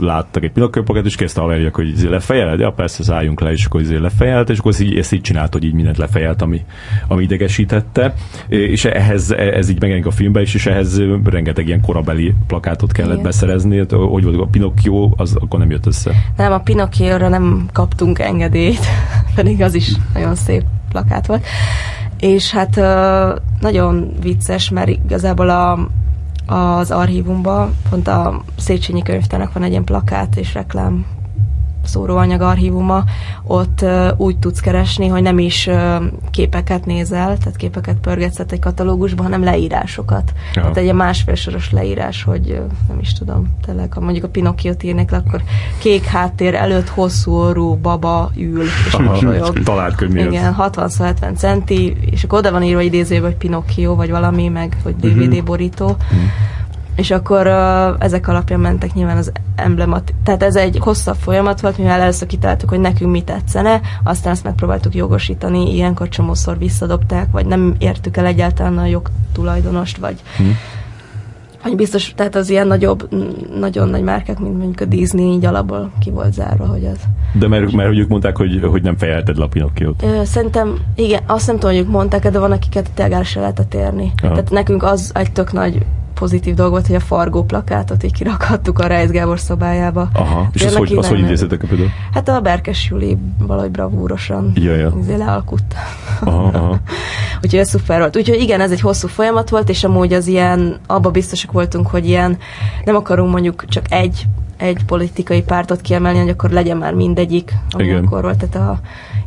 láttak egy Pinocchio plakátot, és kezdte a haverjak, hogy izé lefejeled, ja persze, álljunk le, és akkor izé lefejelt, és akkor ezt így, ezt így csinált, hogy így mindent lefejelt, ami, ami idegesítette, és ehhez ez így megjelenik a filmben is, és ehhez rengeteg ilyen korabeli plakátot kellett Igen. beszerezni, hogy volt a Pinocchio, az akkor nem jött össze. Nem, a Pinocchio-ra nem kaptunk engedélyt, pedig az is nagyon szép plakát volt. És hát nagyon vicces, mert igazából a, az archívumban, pont a Széchenyi könyvtárnak van egy ilyen plakát és reklám szóróanyag archívuma, ott úgy tudsz keresni, hogy nem is képeket nézel, tehát képeket pörgetsz egy katalógusban, hanem leírásokat. Ja. Tehát egy másfél soros leírás, hogy nem is tudom, tényleg, ha mondjuk a Pinocchiot írnék le, akkor kék háttér előtt hosszú orrú baba ül, és mosolyog. Talált könyv Igen, 60-70 centi, és akkor oda van írva idézőben, hogy Pinocchio, vagy valami, meg hogy DVD uh-huh. borító. Uh-huh és akkor uh, ezek alapján mentek nyilván az emblemat. Tehát ez egy hosszabb folyamat volt, mivel először kitaláltuk, hogy nekünk mi tetszene, aztán ezt megpróbáltuk jogosítani, ilyenkor csomószor visszadobták, vagy nem értük el egyáltalán a jogtulajdonost, vagy hmm hogy biztos, tehát az ilyen nagyobb, nagyon nagy márkák, mint mondjuk a Disney, így alapból ki volt zárva, hogy az. De mert, mert hogy ők mondták, hogy, hogy nem fejelted le a Pinocchiót. Szerintem, igen, azt nem tudom, hogy ők mondták, de van, akiket tényleg el se lehetett érni. Aha. Tehát nekünk az egy tök nagy pozitív dolog volt, hogy a Fargó plakátot így kirakhattuk a Reis Gábor szobájába. Aha, és az hogy, az hogy idézzetek a például? Hát a Berkes Júli valahogy bravúrosan ja, ja. Aha, aha. Úgyhogy ez szuper volt. Úgyhogy igen, ez egy hosszú folyamat volt, és amúgy az ilyen, abba biztosak voltunk, hogy ilyen nem akarunk mondjuk csak egy egy politikai pártot kiemelni, hogy akkor legyen már mindegyik, ami igen. akkor volt. Tehát a,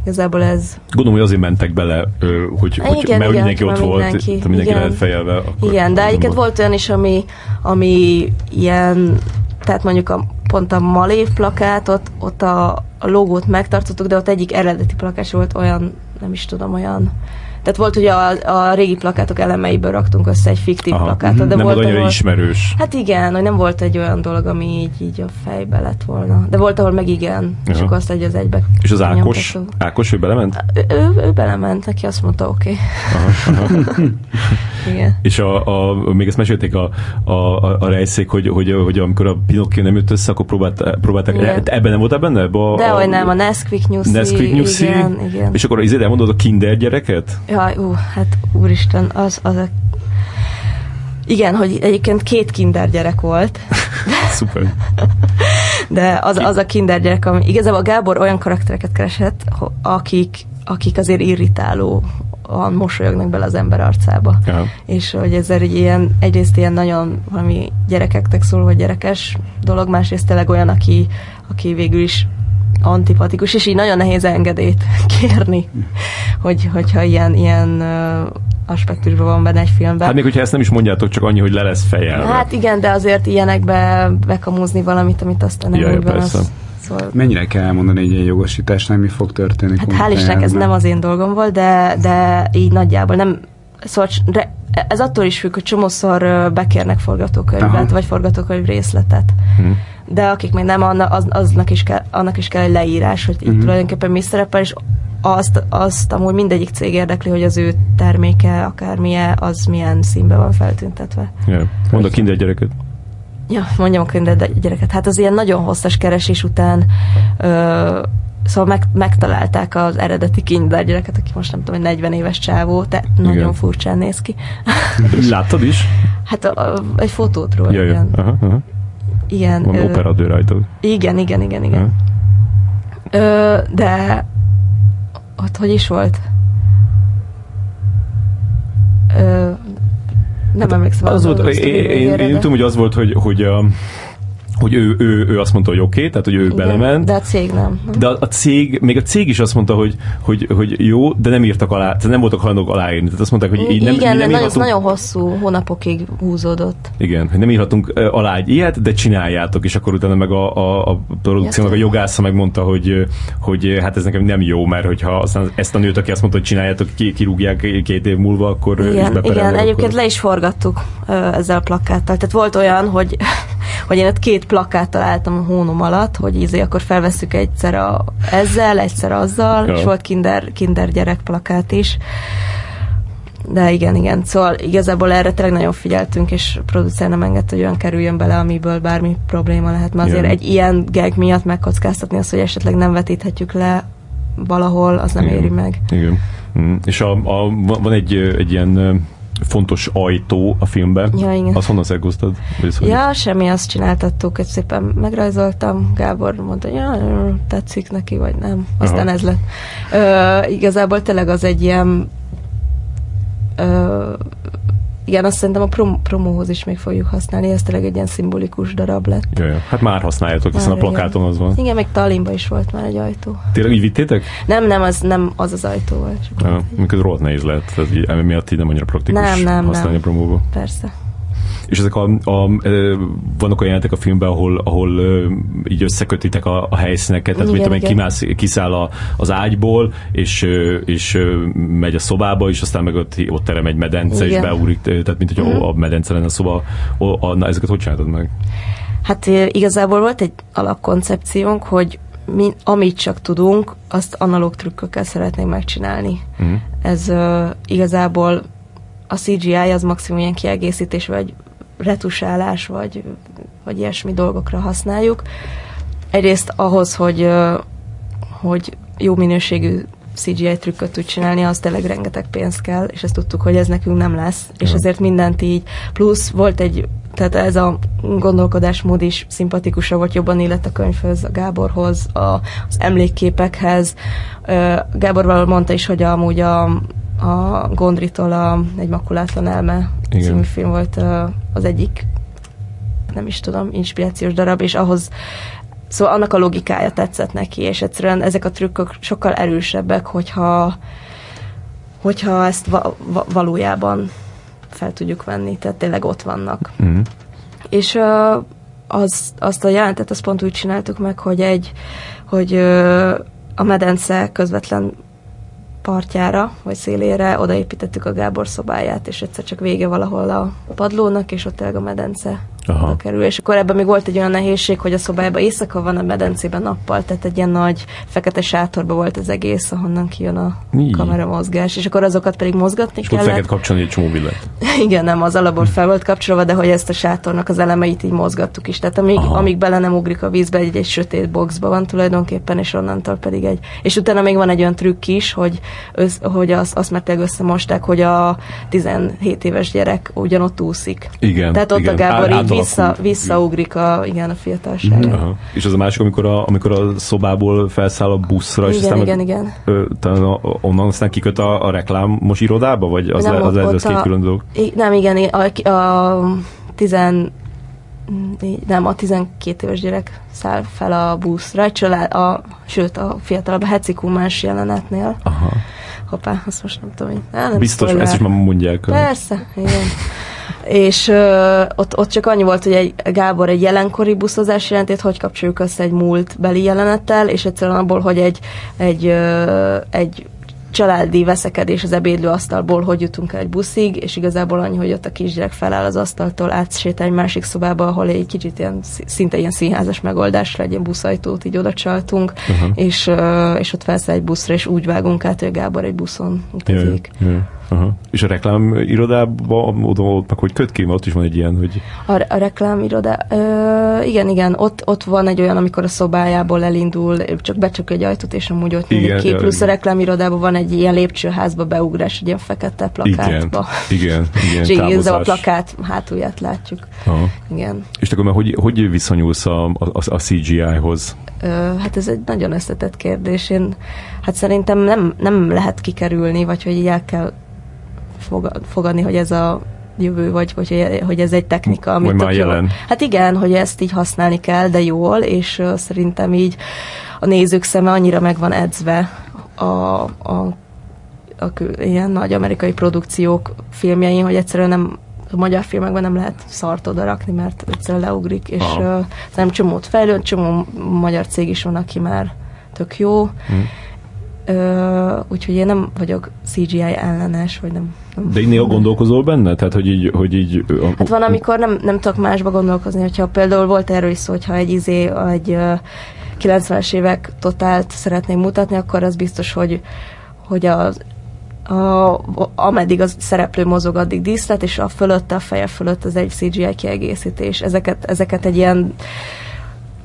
igazából ez... Gondolom, hogy azért mentek bele, hogy, hogy igen, mert igen, mindenki ott volt, mindenki, mindenki igen. lehet fejelve. Akkor igen, de egyébként volt olyan is, ami, ami ilyen, tehát mondjuk a, pont a Malév plakátot, ott a, a logót megtartottuk, de ott egyik eredeti plakás volt olyan, nem is tudom, olyan tehát volt ugye a, a régi plakátok elemeiből raktunk össze egy fiktív Aha, plakátot. De nem volt annyira ismerős. Hát igen, hogy nem volt egy olyan dolog, ami így, így a fejbe lett volna. De volt, ahol meg igen, Aha. és akkor azt egy az egybe. És az Ákos? Ákos, ő belement? Ő, ő, ő belement, neki azt mondta, oké. Okay. igen. És a, a, még ezt mesélték a, a, a, a rejszék, hogy, hogy, hogy amikor a Pinocchio nem jött össze, akkor próbált, próbálták, igen. ebben nem voltál benne? Ebbe a, De, hogy nem, a Nesquik Nyuszi. Nesquik Nyuszi. Igen, igen. És akkor az elmondod a kinder gyereket? Ja, Jaj, ú, hát úristen, az, az a... Igen, hogy egyébként két kinder gyerek volt. Szuper. De az, az a kinder gyerek, ami igazából Gábor olyan karaktereket keresett, akik, akik azért irritáló mosolyognak bele az ember arcába. Ja. És hogy ez egy ilyen, egyrészt ilyen nagyon valami gyerekeknek szól, hogy gyerekes dolog, másrészt tényleg olyan, aki, aki végül is antipatikus, és így nagyon nehéz engedélyt kérni, hogy, hogyha ilyen, ilyen aspektusban van benne egy filmben. Hát még hogyha ezt nem is mondjátok, csak annyi, hogy le lesz fejel. Hát igen, de azért ilyenekbe bekamúzni valamit, amit aztán nem úgy van, az, Szóval... Mennyire kell elmondani egy ilyen jogosításnál, mi fog történni? Hát hál' Istennek ez nem az én dolgom volt, de, de így nagyjából nem, szóval ez attól is függ, hogy csomószor bekérnek forgatókönyvet, Aha. vagy forgatókönyv részletet. Hmm de akik még nem, az, aznak is kell, annak is kell egy leírás, hogy itt uh-huh. tulajdonképpen mi szerepel, és azt, azt amúgy mindegyik cég érdekli, hogy az ő terméke, akármilyen, az milyen színben van feltüntetve. Yeah. Mondd a kinder gyereket. Ja, mondjam a kinder gyereket. Hát az ilyen nagyon hosszas keresés után ö, Szóval meg, megtalálták az eredeti kinder gyereket, aki most nem tudom, hogy 40 éves csávó, tehát Igen. nagyon furcsán néz ki. Láttad is? Hát a, a, egy fotót róla. Ja, ja. Aha, aha. Igen. Van ö, operadő rajtad. Igen, igen, igen, igen. Ö, de ott hogy is volt? Ö, nem hát emlékszem. Az volt, én, én, én tudom, hogy az volt, hogy, hogy a, hogy ő, ő, ő azt mondta, hogy oké, okay, tehát hogy ő Igen, belement. De a cég nem. De a, a cég, még a cég is azt mondta, hogy, hogy, hogy jó, de nem írtak alá, tehát nem voltak hajlandók aláírni. Tehát azt mondták, hogy így nem, Igen, nem nagyon, írhatunk, nagyon hosszú hónapokig húzódott. Igen, hogy nem írhatunk alá egy ilyet, de csináljátok, és akkor utána meg a, a, a produkciónak a jogásza megmondta, hogy, hogy hát ez nekem nem jó, mert hogyha aztán ezt a nőt, aki azt mondta, hogy csináljátok, ki, kirúgják két év múlva, akkor Igen, igen egyébként akkor... le is forgattuk ezzel a plakáttal. Tehát volt olyan, hogy, hogy én ott két plakát találtam a hónom alatt, hogy ízé, akkor felveszük egyszer a, ezzel, egyszer azzal, ja. és volt kinder, kinder gyerek plakát is. De igen, igen. Szóval igazából erre tényleg nagyon figyeltünk, és a producer nem engedte, hogy olyan kerüljön bele, amiből bármi probléma lehet. Mert azért igen. egy ilyen gag miatt megkockáztatni azt, hogy esetleg nem vetíthetjük le valahol, az nem igen. éri meg. Igen. Mm. És a, a, van egy, egy ilyen fontos ajtó a filmben. Ja, igen. Azt honnan szerkóztad? Ja, semmi, azt csináltattuk, hogy szépen megrajzoltam. Gábor mondta, hogy ja, tetszik neki, vagy nem. Aztán Aha. ez lett. Ö, igazából tényleg az egy ilyen ö, igen, azt szerintem a prom- promóhoz is még fogjuk használni, ez tényleg egy ilyen szimbolikus darab lett. Ja, ja. Hát már használjátok, hiszen már a plakáton igen. az van. Igen, még Tallinnban is volt már egy ajtó. Tényleg így vittétek? Nem, nem, az nem az az ajtó volt. Ja, mikor rohadt nehéz lehet, tehát így, emiatt így nem annyira praktikus nem, nem, használni nem. a promóba. Persze. És ezek a, a, vannak olyan jelentek a filmben, ahol, ahol így összekötitek a, a helyszíneket, tehát Igen, mint igen. kimász, kiszáll a, az ágyból, és, és megy a szobába, és aztán meg ott, ott terem egy medence, és Igen. beúrik, tehát mint hogy a, a medence lenne a szoba. A, a, na, ezeket hogy csináltad meg? Hát igazából volt egy alapkoncepciónk, hogy mi, amit csak tudunk, azt analóg trükkökkel szeretnénk megcsinálni. Mhm. Ez uh, igazából a CGI az maximum ilyen kiegészítés, vagy retusálás, vagy, vagy ilyesmi dolgokra használjuk. Egyrészt ahhoz, hogy, hogy jó minőségű CGI trükköt tud csinálni, az tényleg rengeteg pénz kell, és ezt tudtuk, hogy ez nekünk nem lesz, és Ja. ezért mindent így. Plusz volt egy, tehát ez a gondolkodásmód is szimpatikusabb volt, jobban illett a könyvhöz, a Gáborhoz, a, az emlékképekhez. Gábor mondta is, hogy amúgy a, a Gondritól a Egy makulátlan elme Igen. című film volt az egyik nem is tudom, inspirációs darab, és ahhoz Szóval annak a logikája tetszett neki, és egyszerűen ezek a trükkök sokkal erősebbek, hogyha, hogyha ezt va- va- valójában fel tudjuk venni, tehát tényleg ott vannak. Mm. És uh, az, azt a jelentet azt pont úgy csináltuk meg, hogy egy, hogy uh, a medence közvetlen partjára, vagy szélére odaépítettük a Gábor szobáját, és egyszer csak vége valahol a padlónak, és ott tényleg a medence Aha. kerül. És akkor ebben még volt egy olyan nehézség, hogy a szobájában éjszaka van, a medencében nappal, tehát egy ilyen nagy fekete sátorba volt az egész, ahonnan kijön a Így. kamera mozgás, és akkor azokat pedig mozgatni És kellett. kellett kapcsolni egy csomó billet. Igen, nem, az alapból fel volt kapcsolva, de hogy ezt a sátornak az elemeit így mozgattuk is. Tehát amíg, Aha. amíg bele nem ugrik a vízbe, egy, egy sötét boxba van tulajdonképpen, és onnantól pedig egy... És utána még van egy olyan trükk is, hogy, össz, hogy azt, azt már tényleg összemosták, hogy a 17 éves gyerek ugyanott úszik. Igen. Tehát ott igen. a Gábor Át- így átalakult. Vissza, visszaugrik a, igen, a fiatalságra. Aha. És az a másik, amikor a, amikor a szobából felszáll a buszra, és Igen, aztán igen, meg, igen. Ö, talán onnan aztán kiköt a, a reklámos irodába, vagy az, Nem, le, az, az, az két a- külön dolog? Nem, igen, a, a tizen, nem, a 12 éves gyerek száll fel a buszra, egy család, a, sőt, a fiatalabb a hecikumás jelenetnél. Aha. Hoppá, azt most nem tudom, hogy... Á, nem Biztos, ezt is már mondják. Persze, igen. És ö, ott, ott csak annyi volt, hogy egy Gábor egy jelenkori buszozás jelentét, hogy kapcsoljuk össze egy múltbeli jelenettel, és egyszerűen abból, hogy egy, egy, ö, egy családi veszekedés az ebédlőasztalból, hogy jutunk el egy buszig, és igazából annyi, hogy ott a kisgyerek feláll az asztaltól, átsétál egy másik szobába, ahol egy kicsit ilyen, szinte ilyen színházas megoldásra egy ilyen buszajtót így oda csaltunk, Aha. és, és ott felszáll egy buszra, és úgy vágunk át, hogy Gábor egy buszon Jaj, utazik. jaj. Aha. És a reklám irodában, oda, ott meg hogy köt ki, ott is van egy ilyen, hogy A, a reklámiroda, ö, igen, igen, ott, ott van egy olyan, amikor a szobájából elindul, csak becsuk egy ajtót, és amúgy ott Igen, mindig ki, plusz a igen. reklámirodában van egy ilyen lépcsőházba beugrás, egy ilyen fekete igen, plakátba. igen, igen, És így ez a plakát hátulját látjuk. Aha. Igen. És akkor már hogy, hogy viszonyulsz a, a, a CGI-hoz? Ö, hát ez egy nagyon összetett kérdés. Én, hát szerintem nem, nem lehet kikerülni, vagy hogy így el kell fogadni, hogy ez a jövő, vagy hogy, hogy ez egy technika, amit tök jó- jelen. Hát igen, hogy ezt így használni kell, de jól, és uh, szerintem így a nézők szeme annyira meg van edzve a, a, a ilyen nagy amerikai produkciók filmjein, hogy egyszerűen nem a magyar filmekben nem lehet szart oda rakni, mert egyszerűen leugrik, és Aha. uh, nem csomót fejlőtt, csomó magyar cég is van, aki már tök jó. Hm. Ö, úgyhogy én nem vagyok CGI ellenes, vagy nem. nem De néha gondolkozol benne? Tehát, hogy így... Hogy így a, Hát van, amikor nem, nem tudok másba gondolkozni, hogyha például volt erről is szó, hogyha egy izé, egy ö, 90-es évek totált szeretném mutatni, akkor az biztos, hogy, hogy az a, ameddig az szereplő mozog, addig díszlet, és a fölötte, a feje fölött az egy CGI kiegészítés. Ezeket, ezeket egy ilyen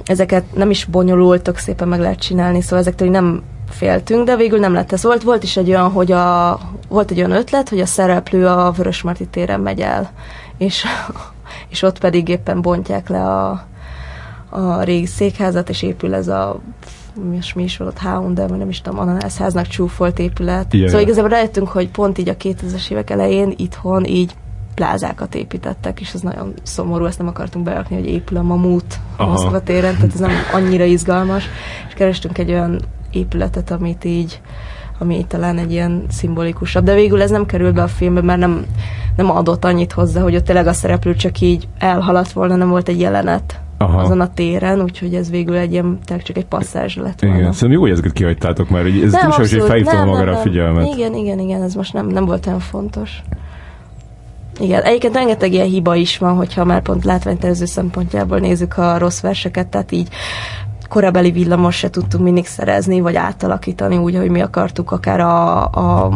ezeket nem is bonyolultok, szépen meg lehet csinálni, szóval ezektől nem féltünk, de végül nem lett ez. Volt, volt is egy olyan, hogy a, volt egy olyan ötlet, hogy a szereplő a Vörösmarty téren megy el, és, és ott pedig éppen bontják le a, a régi székházat, és épül ez a is, mi is volt, Hound, vagy nem is tudom, ananászháznak csúfolt épület. Jaj. Szóval igazából rájöttünk, hogy pont így a 2000-es évek elején itthon így plázákat építettek, és ez nagyon szomorú, ezt nem akartunk berakni, hogy épül a mamut. Moszkva téren, tehát ez nem annyira izgalmas, és kerestünk egy olyan épületet, amit így ami talán egy ilyen szimbolikusabb. De végül ez nem került be a filmbe, mert nem, nem adott annyit hozzá, hogy ott tényleg a szereplő csak így elhaladt volna, nem volt egy jelenet. Aha. azon a téren, úgyhogy ez végül egy ilyen, csak egy passzázs lett volna. Igen, szerintem jó, hogy ezeket kihagytátok már, hogy ez nem, is hogy felhívtam magára a figyelmet. Igen, igen, igen, ez most nem, nem volt olyan fontos. Igen, egyébként rengeteg ilyen hiba is van, hogyha már pont látványtervező szempontjából nézzük a rossz verseket, tehát így korabeli villamos se tudtunk mindig szerezni, vagy átalakítani úgy, hogy mi akartuk, akár a, a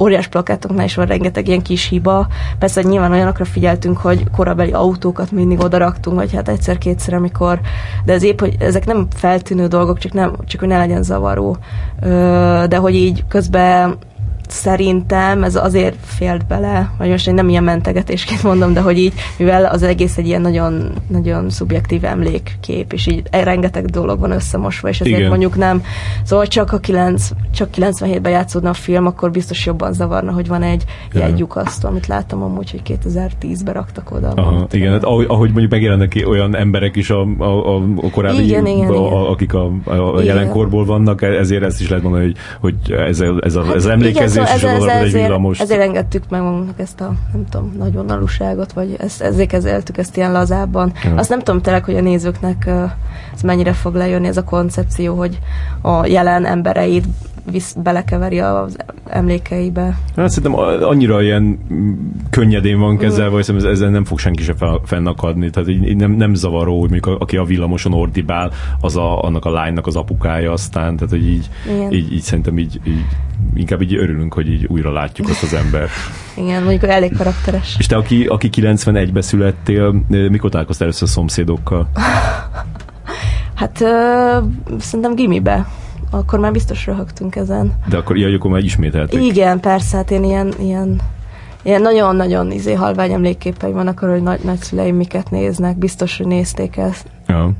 óriás plakátoknál is van rengeteg ilyen kis hiba. Persze nyilván olyanokra figyeltünk, hogy korabeli autókat mindig odaraktunk, vagy hát egyszer-kétszer, amikor, de ez épp, hogy ezek nem feltűnő dolgok, csak, nem, csak hogy ne legyen zavaró. De hogy így közben szerintem ez azért félt bele, vagy most én nem ilyen mentegetésként mondom, de hogy így, mivel az egész egy ilyen nagyon, nagyon szubjektív emlékkép, és így rengeteg dolog van összemosva, és ezért Igen. mondjuk nem, szóval csak a 9, csak 97-ben játszódna a film, akkor biztos jobban zavarna, hogy van egy ja. jegyukasztó, amit láttam amúgy, hogy 2010-ben raktak oda. Aha, igen, hát ahogy, ahogy mondjuk megjelennek olyan emberek is a, a, a, a korábbi, igen, a, igen, a, igen. akik a, a jelenkorból vannak, ezért ezt is lehet mondani, hogy, hogy ez, ez, a, hát ez emlékezés érzés szóval ez, ez, ez, ezért, ezért engedtük meg magunknak ezt a, nem tudom, nagyvonalúságot, vagy ezt, ezért kezeltük ezt ilyen lazábban. Ja. Azt nem tudom tényleg, hogy a nézőknek ez mennyire fog lejönni ez a koncepció, hogy a jelen embereit visz, belekeveri az emlékeibe. Hát szerintem annyira ilyen könnyedén van kezelve, hogy ez, ezzel nem fog senki se fennakadni. Tehát így, nem, nem zavaró, hogy mondjuk aki a villamoson ordibál, az a, annak a lánynak az apukája aztán, tehát hogy így, így, így szerintem így, így inkább így örülünk, hogy így újra látjuk azt az ember. Igen, mondjuk elég karakteres. És te, aki, aki 91-be születtél, mikor találkoztál először a szomszédokkal? hát ö, szerintem gimibe akkor már biztos röhögtünk ezen. De akkor ilyen, akkor már ismételték. Igen, persze, hát én ilyen, ilyen ilyen nagyon-nagyon izé halvány emlékképei vannak arról, hogy nagy, nagyszüleim miket néznek, biztos, hogy nézték ezt. Ja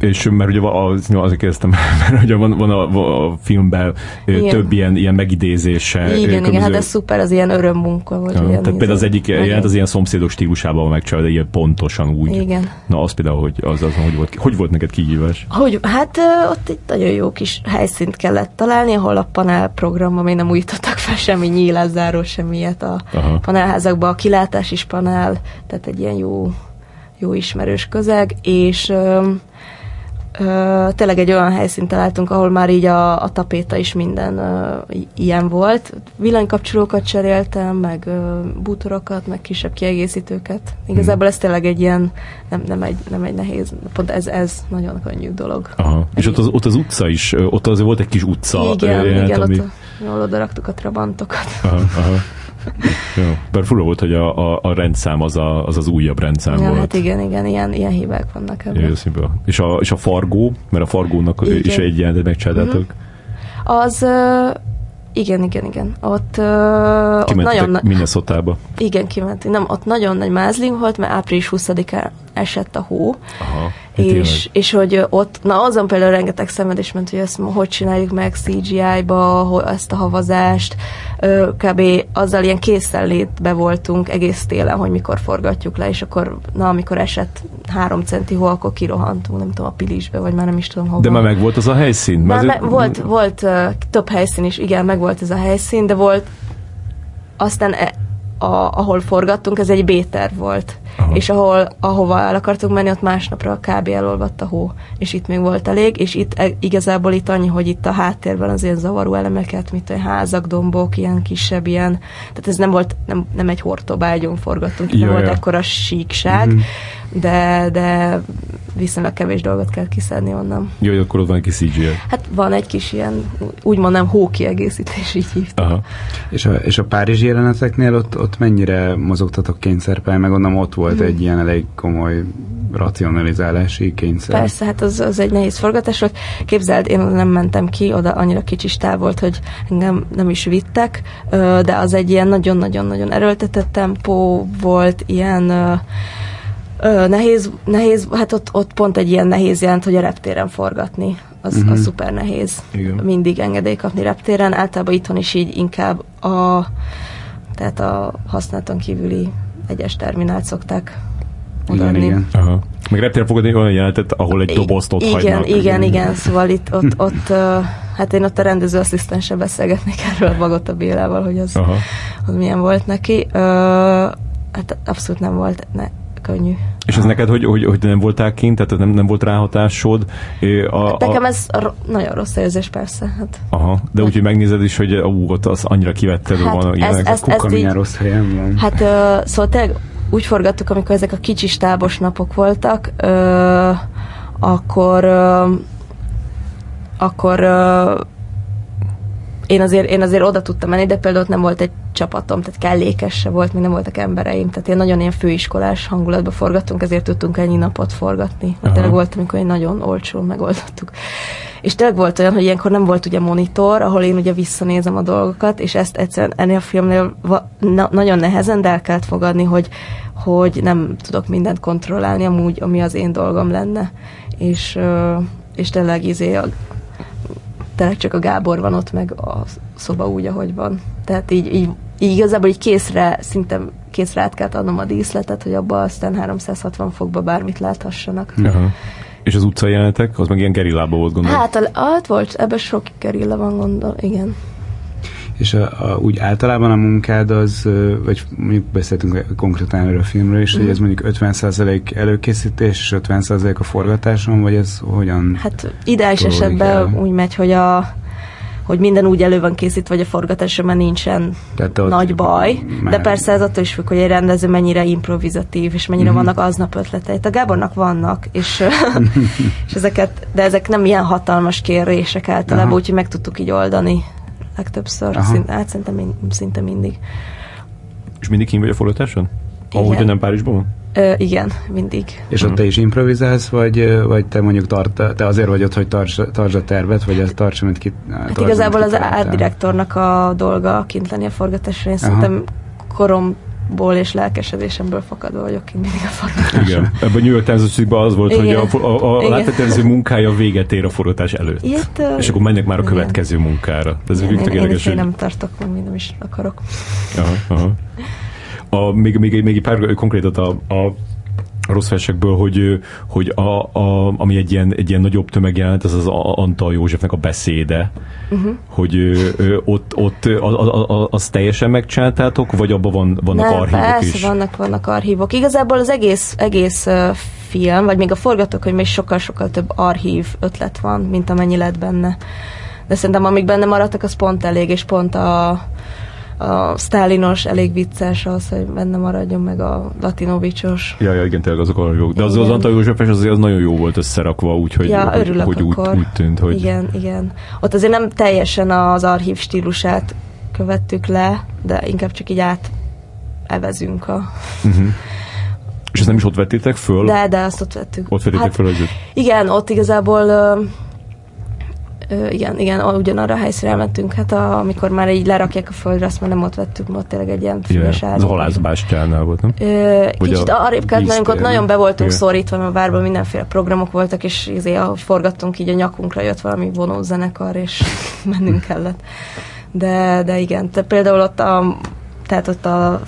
és mert ugye az, azért kezdtem, mert ugye van, van a, a filmben igen. több ilyen, ilyen megidézése. Igen, igen, hát ez szuper, az ilyen örömmunka volt. Ja, tehát például az egyik jelent az ilyen szomszédos stílusában megcsinálva, de ilyen pontosan úgy. Igen. Na, az például, hogy az, az hogy, volt, hogy volt neked kihívás? Hogy, hát ott egy nagyon jó kis helyszínt kellett találni, ahol a panel programban még nem újítottak fel semmi nyílászáró, semmiet a Aha. panelházakban. A kilátás is panel, tehát egy ilyen jó, jó ismerős közeg, és Ö, tényleg egy olyan helyszínt találtunk, ahol már így a, a tapéta is minden ö, ilyen volt. Villanykapcsolókat cseréltem, meg ö, bútorokat, meg kisebb kiegészítőket. Igazából hmm. ez tényleg egy ilyen, nem, nem, egy, nem egy nehéz, pont ez, ez nagyon könnyű dolog. Aha. És ott az, ott az utca is, ott az volt egy kis utca. Igen, jelent, igen, ami... ott jól oda raktuk a trabantokat. Aha, aha. Jó. Bár fura volt, hogy a, a, a rendszám az, a, az az újabb rendszám ja, volt. Hát igen, igen, ilyen, ilyen hibák vannak ebben. És a, és a Fargó, mert a Fargónak igen. is egy ilyen megcsináltátok. Mm-hmm. Az uh, igen, igen, igen. Ott, uh, ott nagyon... Na- Minnesota-ba. Igen, kimentünk. Nem, ott nagyon nagy mázling volt, mert április 20-án esett a hó. Aha, és, és hogy ott, na azon például rengeteg szenvedés ment, hogy ezt hogy csináljuk meg CGI-ba, ezt a havazást, kb. azzal ilyen készenlétbe voltunk egész télen, hogy mikor forgatjuk le, és akkor, na, amikor esett három centi hó, akkor kirohantunk, nem tudom, a Pilisbe, vagy már nem is tudom hova. De már meg volt az a helyszín? Már me- volt, volt uh, több helyszín is, igen, meg volt ez a helyszín, de volt aztán e- a, ahol forgattunk, ez egy B-terv volt. Aha. És ahol, ahova el akartunk menni, ott másnapra kb. elolvadt a hó. És itt még volt elég, és itt e, igazából itt annyi, hogy itt a háttérben az ilyen zavaró elemeket, mint a házak, dombok, ilyen kisebb, ilyen, tehát ez nem volt, nem, nem egy hortobágyon forgattunk, itt nem volt ekkora síkság, mm-hmm. de, de viszonylag kevés dolgot kell kiszedni onnan. Jó, hogy akkor ott van egy kis CGI. Hát van egy kis ilyen, úgy mondom, hókiegészítés, így hívtam. Aha. És a, és a Párizsi jeleneteknél ott, ott mennyire mozogtatok kényszerpálya, meg onnan ott volt hmm. egy ilyen elég komoly racionalizálási kényszer. Persze, hát az, az egy nehéz forgatás volt. Képzeld, én nem mentem ki, oda annyira kicsi táv volt, hogy engem nem is vittek, de az egy ilyen nagyon-nagyon-nagyon erőltetett tempó volt, ilyen Ö, nehéz, nehéz, hát ott, ott pont egy ilyen nehéz jelent, hogy a reptéren forgatni. Az, uh-huh. az szuper nehéz. Igen. Mindig engedély kapni reptéren. Általában itthon is így inkább a, tehát a használaton kívüli egyes terminált szokták odaadni. Igen, igen. Aha. Meg reptéren fogadni olyan jelentet, ahol egy dobozt ott igen, hagynak. Igen, igen, igen. Szóval itt ott, ott, Hát én ott a rendezőasszisztenssel beszélgetnék erről a Bagota Bélával, hogy az, az milyen volt neki. Hát abszolút nem volt ne, könnyű. És ez neked, hogy, hogy, hogy nem voltál kint, tehát nem, nem volt ráhatásod? A, hát nekem ez a, nagyon rossz érzés, persze. Hát. Aha, de úgy, hogy megnézed is, hogy ú, ott az annyira kivetted, hát van ez, ez, ez milyen rossz helyen van. Hát ö, szóval tényleg úgy forgattuk, amikor ezek a kicsi stábos napok voltak, ö, akkor ö, akkor ö, én azért, én azért oda tudtam menni, de például ott nem volt egy csapatom, tehát kellékes se volt, még nem voltak embereim, tehát én nagyon ilyen főiskolás hangulatba forgattunk, ezért tudtunk ennyi napot forgatni. Mert tényleg volt, amikor én nagyon olcsón megoldottuk. És tényleg volt olyan, hogy ilyenkor nem volt ugye monitor, ahol én ugye visszanézem a dolgokat, és ezt egyszerűen ennél a filmnél va- na- nagyon nehezen, de el kellett fogadni, hogy, hogy nem tudok mindent kontrollálni amúgy, ami az én dolgom lenne. És, és tényleg izé tényleg csak a Gábor van ott, meg a szoba úgy, ahogy van. Tehát így, így, így igazából így készre, szinte készre át kellett adnom a díszletet, hogy abban aztán 360 fokba bármit láthassanak. Aha. És az utcai jelenetek, az meg ilyen gerillában volt gondolom? Hát, a, hát volt, ebben sok gerilla van gondol, igen. És a, a, úgy általában a munkád az, vagy mondjuk beszéltünk konkrétan erről a filmről is, mm. hogy ez mondjuk 50% előkészítés és 50% a forgatáson, vagy ez hogyan? Hát ideális esetben el? úgy megy, hogy a hogy minden úgy elő van készítve, vagy a forgatásra mert nincsen Tehát nagy baj. Már... De persze ez attól is függ, hogy egy rendező mennyire improvizatív, és mennyire mm-hmm. vannak aznap ötletei. A Gábornak vannak, és, és ezeket, de ezek nem ilyen hatalmas kérések általában, úgyhogy meg tudtuk így oldani legtöbbször. Szint, hát szerintem szinte mindig. És mindig kim vagy a forgatáson? Ahogy nem Párizsban van? Ö, igen, mindig. És ott te is improvizálsz, vagy, vagy te mondjuk tart, te azért vagy ott, hogy tarts, tarts a tervet, vagy ezt tarts, amit ki Hát igazából az árdirektornak a dolga kint lenni a forgatásra. Én szerintem koromból és lelkesedésemből fakadva vagyok én mindig a forgatáson. Igen. Ebben a New York Times az volt, Igen. hogy a, a, a látható munkája véget ér a forgatás előtt. Ilyet, és akkor mennek már a következő Igen. munkára. Ez Igen, én, én, én, nem tartok, meg nem is akarok. Aha, aha a, még, még, még egy pár konkrétat a, a rossz versekből, hogy, hogy a, a, ami egy ilyen, egy ilyen nagyobb tömegjelent, az az Antal Józsefnek a beszéde, uh-huh. hogy ö, ott, ott az, az teljesen megcsináltátok, vagy abban van, vannak Nem, archívok persze, is? vannak, vannak archívok. Igazából az egész, egész film, vagy még a forgatókönyv is sokkal-sokkal több archív ötlet van, mint amennyi lett benne. De szerintem amik benne maradtak, az pont elég, és pont a a Stalinos elég vicces az, hogy benne maradjon, meg a Latinovicsos. Ja, ja, igen, tényleg azok a jók. De az, az Antal Józsefes azért az nagyon jó volt összerakva, úgyhogy ja, hogy, hogy úgy, úgy, tűnt, hogy... Igen, igen. Ott azért nem teljesen az archív stílusát követtük le, de inkább csak így át evezünk a... Uh-huh. És ezt nem is ott vettétek föl? De, de azt ott vettük. Ott vettétek hát, föl az Igen, ott igazából Ö, igen, igen, ugyanarra a helyszínre elmentünk. Hát a, amikor már így lerakják a földre, azt már nem ott vettük, ott tényleg egy ilyen füves Az a halászbástyánál volt, nem? Ö, kicsit a, arrébb kellett mennünk, ott nagyon be voltunk igen. szorítva, mert a várban mindenféle programok voltak, és izé, forgattunk, így a nyakunkra jött valami vonózenekar, és mennünk kellett. De, de igen, te például ott a, tehát ott a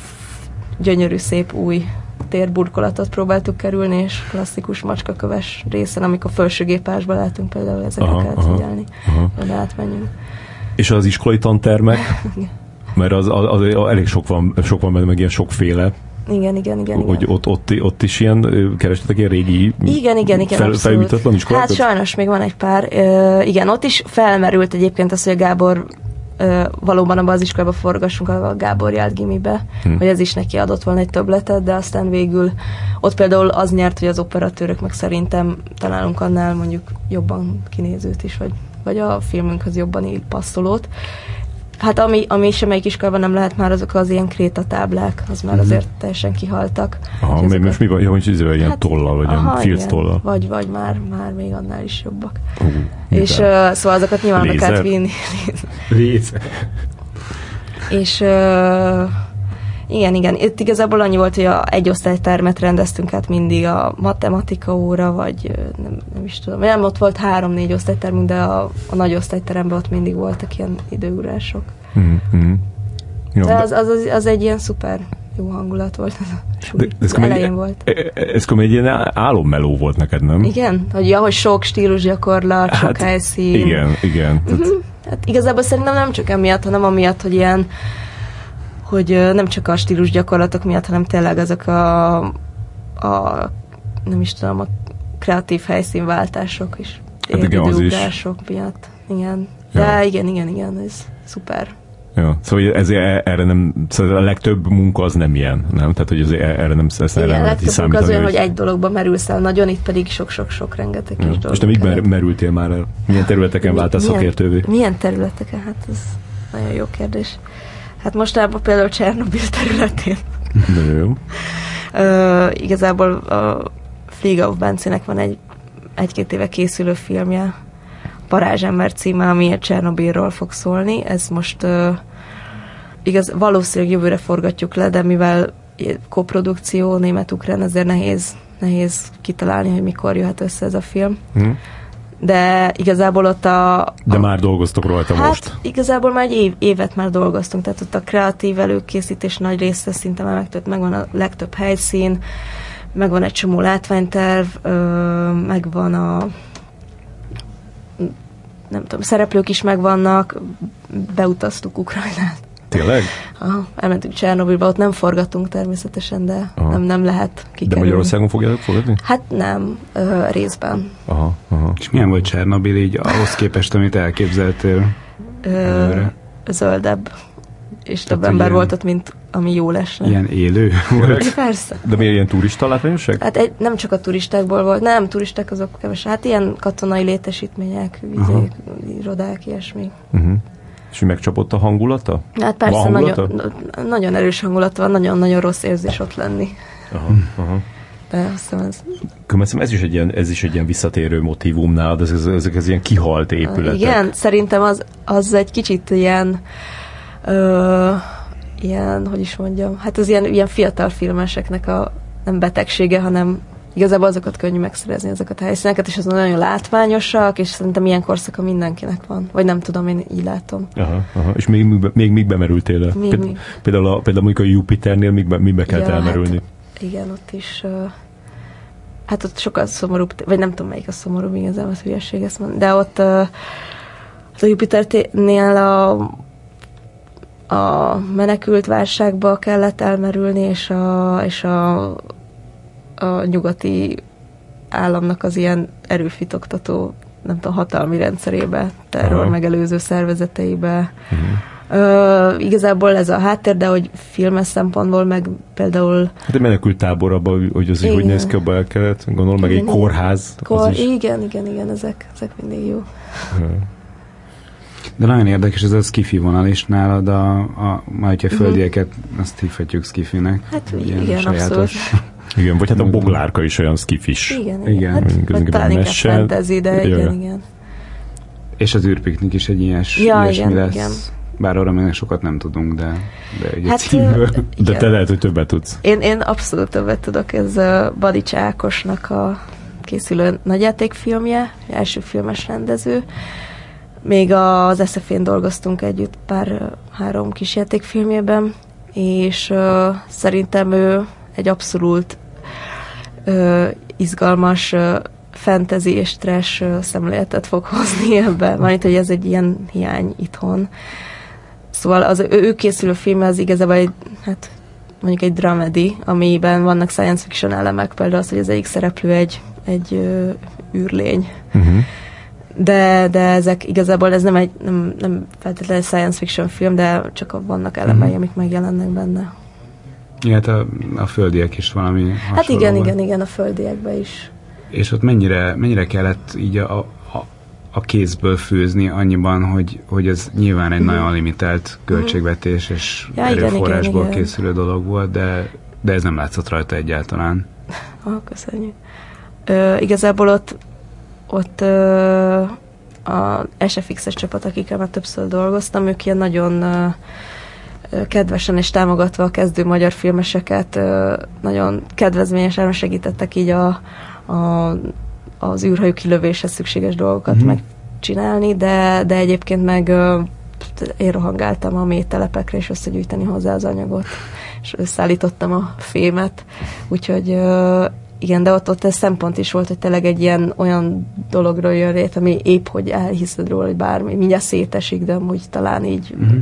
gyönyörű, szép új térburkolatot próbáltuk kerülni, és klasszikus macskaköves részen, amikor felső gépásban lehetünk például ezeket aha, kellett figyelni, hogy átmenjünk. És az iskolai tantermek? mert az, az, az, az, elég sok van, sok van benne, meg ilyen sokféle. Igen, igen, igen. Hogy igen. Ott, ott, ott is ilyen, kerestetek ilyen régi igen, igen, igen, fel, felújítatlan iskolákat? Hát sajnos még van egy pár. Ö, igen, ott is felmerült egyébként az, hogy a Gábor ö, valóban abban az iskolában forgassunk, a Gábor járt gimibe, hm. hogy ez is neki adott volna egy többletet, de aztán végül ott például az nyert, hogy az operatőrök meg szerintem találunk annál mondjuk jobban kinézőt is, vagy, vagy a filmünkhöz jobban passzolót. Hát ami, ami semmelyik iskolában nem lehet már, azok az ilyen krétatáblák, az már mm. azért teljesen kihaltak. Aha, mi, most mi van? Jó, hogy izé, ilyen hát, tollal, vagy aha, ilyen filc tollal. Vagy, vagy már, már még annál is jobbak. Uh, és uh, szóval azokat nyilván be kellett vinni. Lézer. És uh, igen, igen. Itt igazából annyi volt, hogy a egy osztálytermet rendeztünk át mindig a matematika óra, vagy nem, nem is tudom. Nem, ott volt három-négy osztálytermünk, de a, a nagy osztályteremben ott mindig voltak ilyen időúrások. Mm-hmm. Jó, de az, az, az, az egy ilyen szuper jó hangulat volt. Ez, De ez elején volt. e- e- Ez komoly egy ilyen álommeló volt neked, nem? Igen? Hogy, ja, hogy sok stílusgyakorlat, sok Hát, helyszín. Igen, igen. Tehát, Hát igazából szerintem nem csak emiatt, hanem amiatt, hogy ilyen, hogy nem csak a stílus gyakorlatok miatt, hanem tényleg azok a, a nem is tudom, a kreatív helyszínváltások is. Hát igen, az is. miatt. Igen. De Ja. igen, igen, igen, ez szuper. Ja, szóval ez, erre nem, szóval a legtöbb munka az nem ilyen, nem? Tehát, hogy azért erre nem ezt erre Igen, lehet munka az számítani. olyan, hogy egy dologba merülsz el nagyon, itt pedig sok-sok-sok rengeteg Ja. dolog. És te kellett. merültél már el? Milyen területeken váltál szakértővé? Milyen területeken? Hát ez nagyon jó kérdés. Hát mostában például Csernobil területén. Jó. Ö, igazából a Fliga of Bencének van egy egy-két éve készülő filmje, Parázsember címe, ami a Csernobilról fog szólni. Ez most ö, igaz, valószínűleg jövőre forgatjuk le, de mivel koprodukció német-ukrán, ezért nehéz, nehéz kitalálni, hogy mikor jöhet össze ez a film. Hm? De igazából ott a... De a, már dolgoztok rajta hát most. igazából már egy év, évet már dolgoztunk, tehát ott a kreatív előkészítés nagy része szinte már megtört, megvan a legtöbb helyszín, megvan egy csomó látványterv, ö, megvan a nem tudom, szereplők is megvannak, beutaztuk Ukrajnát. Tényleg? Aha, elmentünk Csernobilba, ott nem forgatunk természetesen, de Aha. nem, nem lehet De kikerülni. Magyarországon fogjátok fogadni? Hát nem, ö, részben. Aha, aha. És milyen volt Csernobil így ahhoz képest, amit elképzeltél? Ö, zöldebb. És több Tehát ember ilyen- volt ott, mint ami jó lesne. Ilyen élő De volt? Persze. De miért ilyen turista látványosság? Hát egy, nem csak a turistákból volt, nem, turisták azok keves, hát ilyen katonai létesítmények, Aha. vizék, irodák, ilyesmi. Uh-huh. És hogy megcsapott a hangulata? Hát persze, Van hangulata? nagyon, nagyon erős hangulat van, nagyon-nagyon rossz érzés ott lenni. Aha, aha. De azt hiszem ez... Köszönöm, ez is egy ilyen, ez is egy ilyen visszatérő motivum nálad, ezek, ezek az ilyen kihalt épületek. Igen, szerintem az, az egy kicsit ilyen, ö, ilyen, hogy is mondjam, hát az ilyen, ilyen fiatal filmeseknek a nem betegsége, hanem igazából azokat könnyű megszerezni, ezeket a helyszíneket, és azon nagyon látványosak, és szerintem ilyen korszaka mindenkinek van. Vagy nem tudom, én így látom. Aha, aha. És még, még, még, még bemerültél? Még, Péld- még. Például, a, például mondjuk a Jupiternél még be, mibe kellett Ja, elmerülni? Hát, igen, ott is... ö, hát ott sokkal szomorúbb, vagy nem tudom, melyik a szomorúbb, igazán az hülyeség ezt mondani, de ott hát a Jupiternél a, a menekült válságba kellett elmerülni, és a, és a, a nyugati államnak az ilyen erőfitoktató nem tudom, hatalmi rendszerébe, terror Aha. megelőző szervezeteibe. Uh-huh. Ö, igazából ez a háttér, de hogy filmes szempontból meg például Hát egy menekült tábor abban, hogy az így hogy Igen. néz ki, abba el kellett, gondolom, meg egy Igen, igen. kórház. kor, Az is. igen, igen, igen, ezek, ezek mindig jó. De nagyon érdekes ez a skifi vonal is nálad, a, a, majd, hogyha földieket, azt hívhatjuk skifinek. Hát igen, abszolút. Igen, vagy hát a boglárka is olyan skifis. Igen, Igen. igen. Hát, inkább talán inkább messen. fantasy, de igen, ja. igen. És az űrpiknik is egy ilyes, Ja, ilyesmi igen, lesz. igen. Bár arra még sokat nem tudunk, de, de egy Hát, címből. De igen. te lehet, hogy többet tudsz. Én, én abszolút többet tudok, ez a Badics Ákosnak a készülő nagyjátékfilmje, első filmes rendező. Még az SF-én dolgoztunk együtt pár három kis játékfilmjében, és uh, szerintem ő egy abszolút uh, izgalmas uh, fantasy és trash uh, szemléletet fog hozni ebbe. Mármint, hogy ez egy ilyen hiány itthon. Szóval az ő, ő készülő filme az igazából egy, hát mondjuk egy dramedy, amiben vannak science fiction elemek, például az, hogy az egyik szereplő egy, egy ö, űrlény. Uh-huh. De, de ezek igazából ez nem egy nem, nem feltétlenül science fiction film, de csak vannak elemei, Mhm. amik megjelennek benne. Ja, hát a, a földiek is valami Hát hasonló igen, volt. igen, igen, a földiekben is. És ott mennyire, mennyire kellett így a, a, a kézből főzni annyiban, hogy, hogy ez nyilván egy Mhm. nagyon limitált költségvetés és Ja, igen, erőforrásból igen, igen. készülő dolog volt, de, de ez nem látszott rajta egyáltalán. Ah, köszönjük. Ö, igazából ott, ott ö, a SFX-es csapat, akikkel már többször dolgoztam, ők ilyen nagyon ö, kedvesen és támogatva a kezdő magyar filmeseket nagyon kedvezményesen segítettek így a, a, az űrhajó kilövéshez szükséges dolgokat Mhm. megcsinálni, de, de egyébként meg én rohangáltam a mély telepekre és összegyűjteni hozzá az anyagot. És összeállítottam a fémet, úgyhogy igen, de ott, ott ez szempont is volt, hogy tényleg egy ilyen olyan dologról jön rét, ami épp, hogy elhiszed róla, hogy bármi, mindjárt szétesik, de amúgy talán így uh-huh.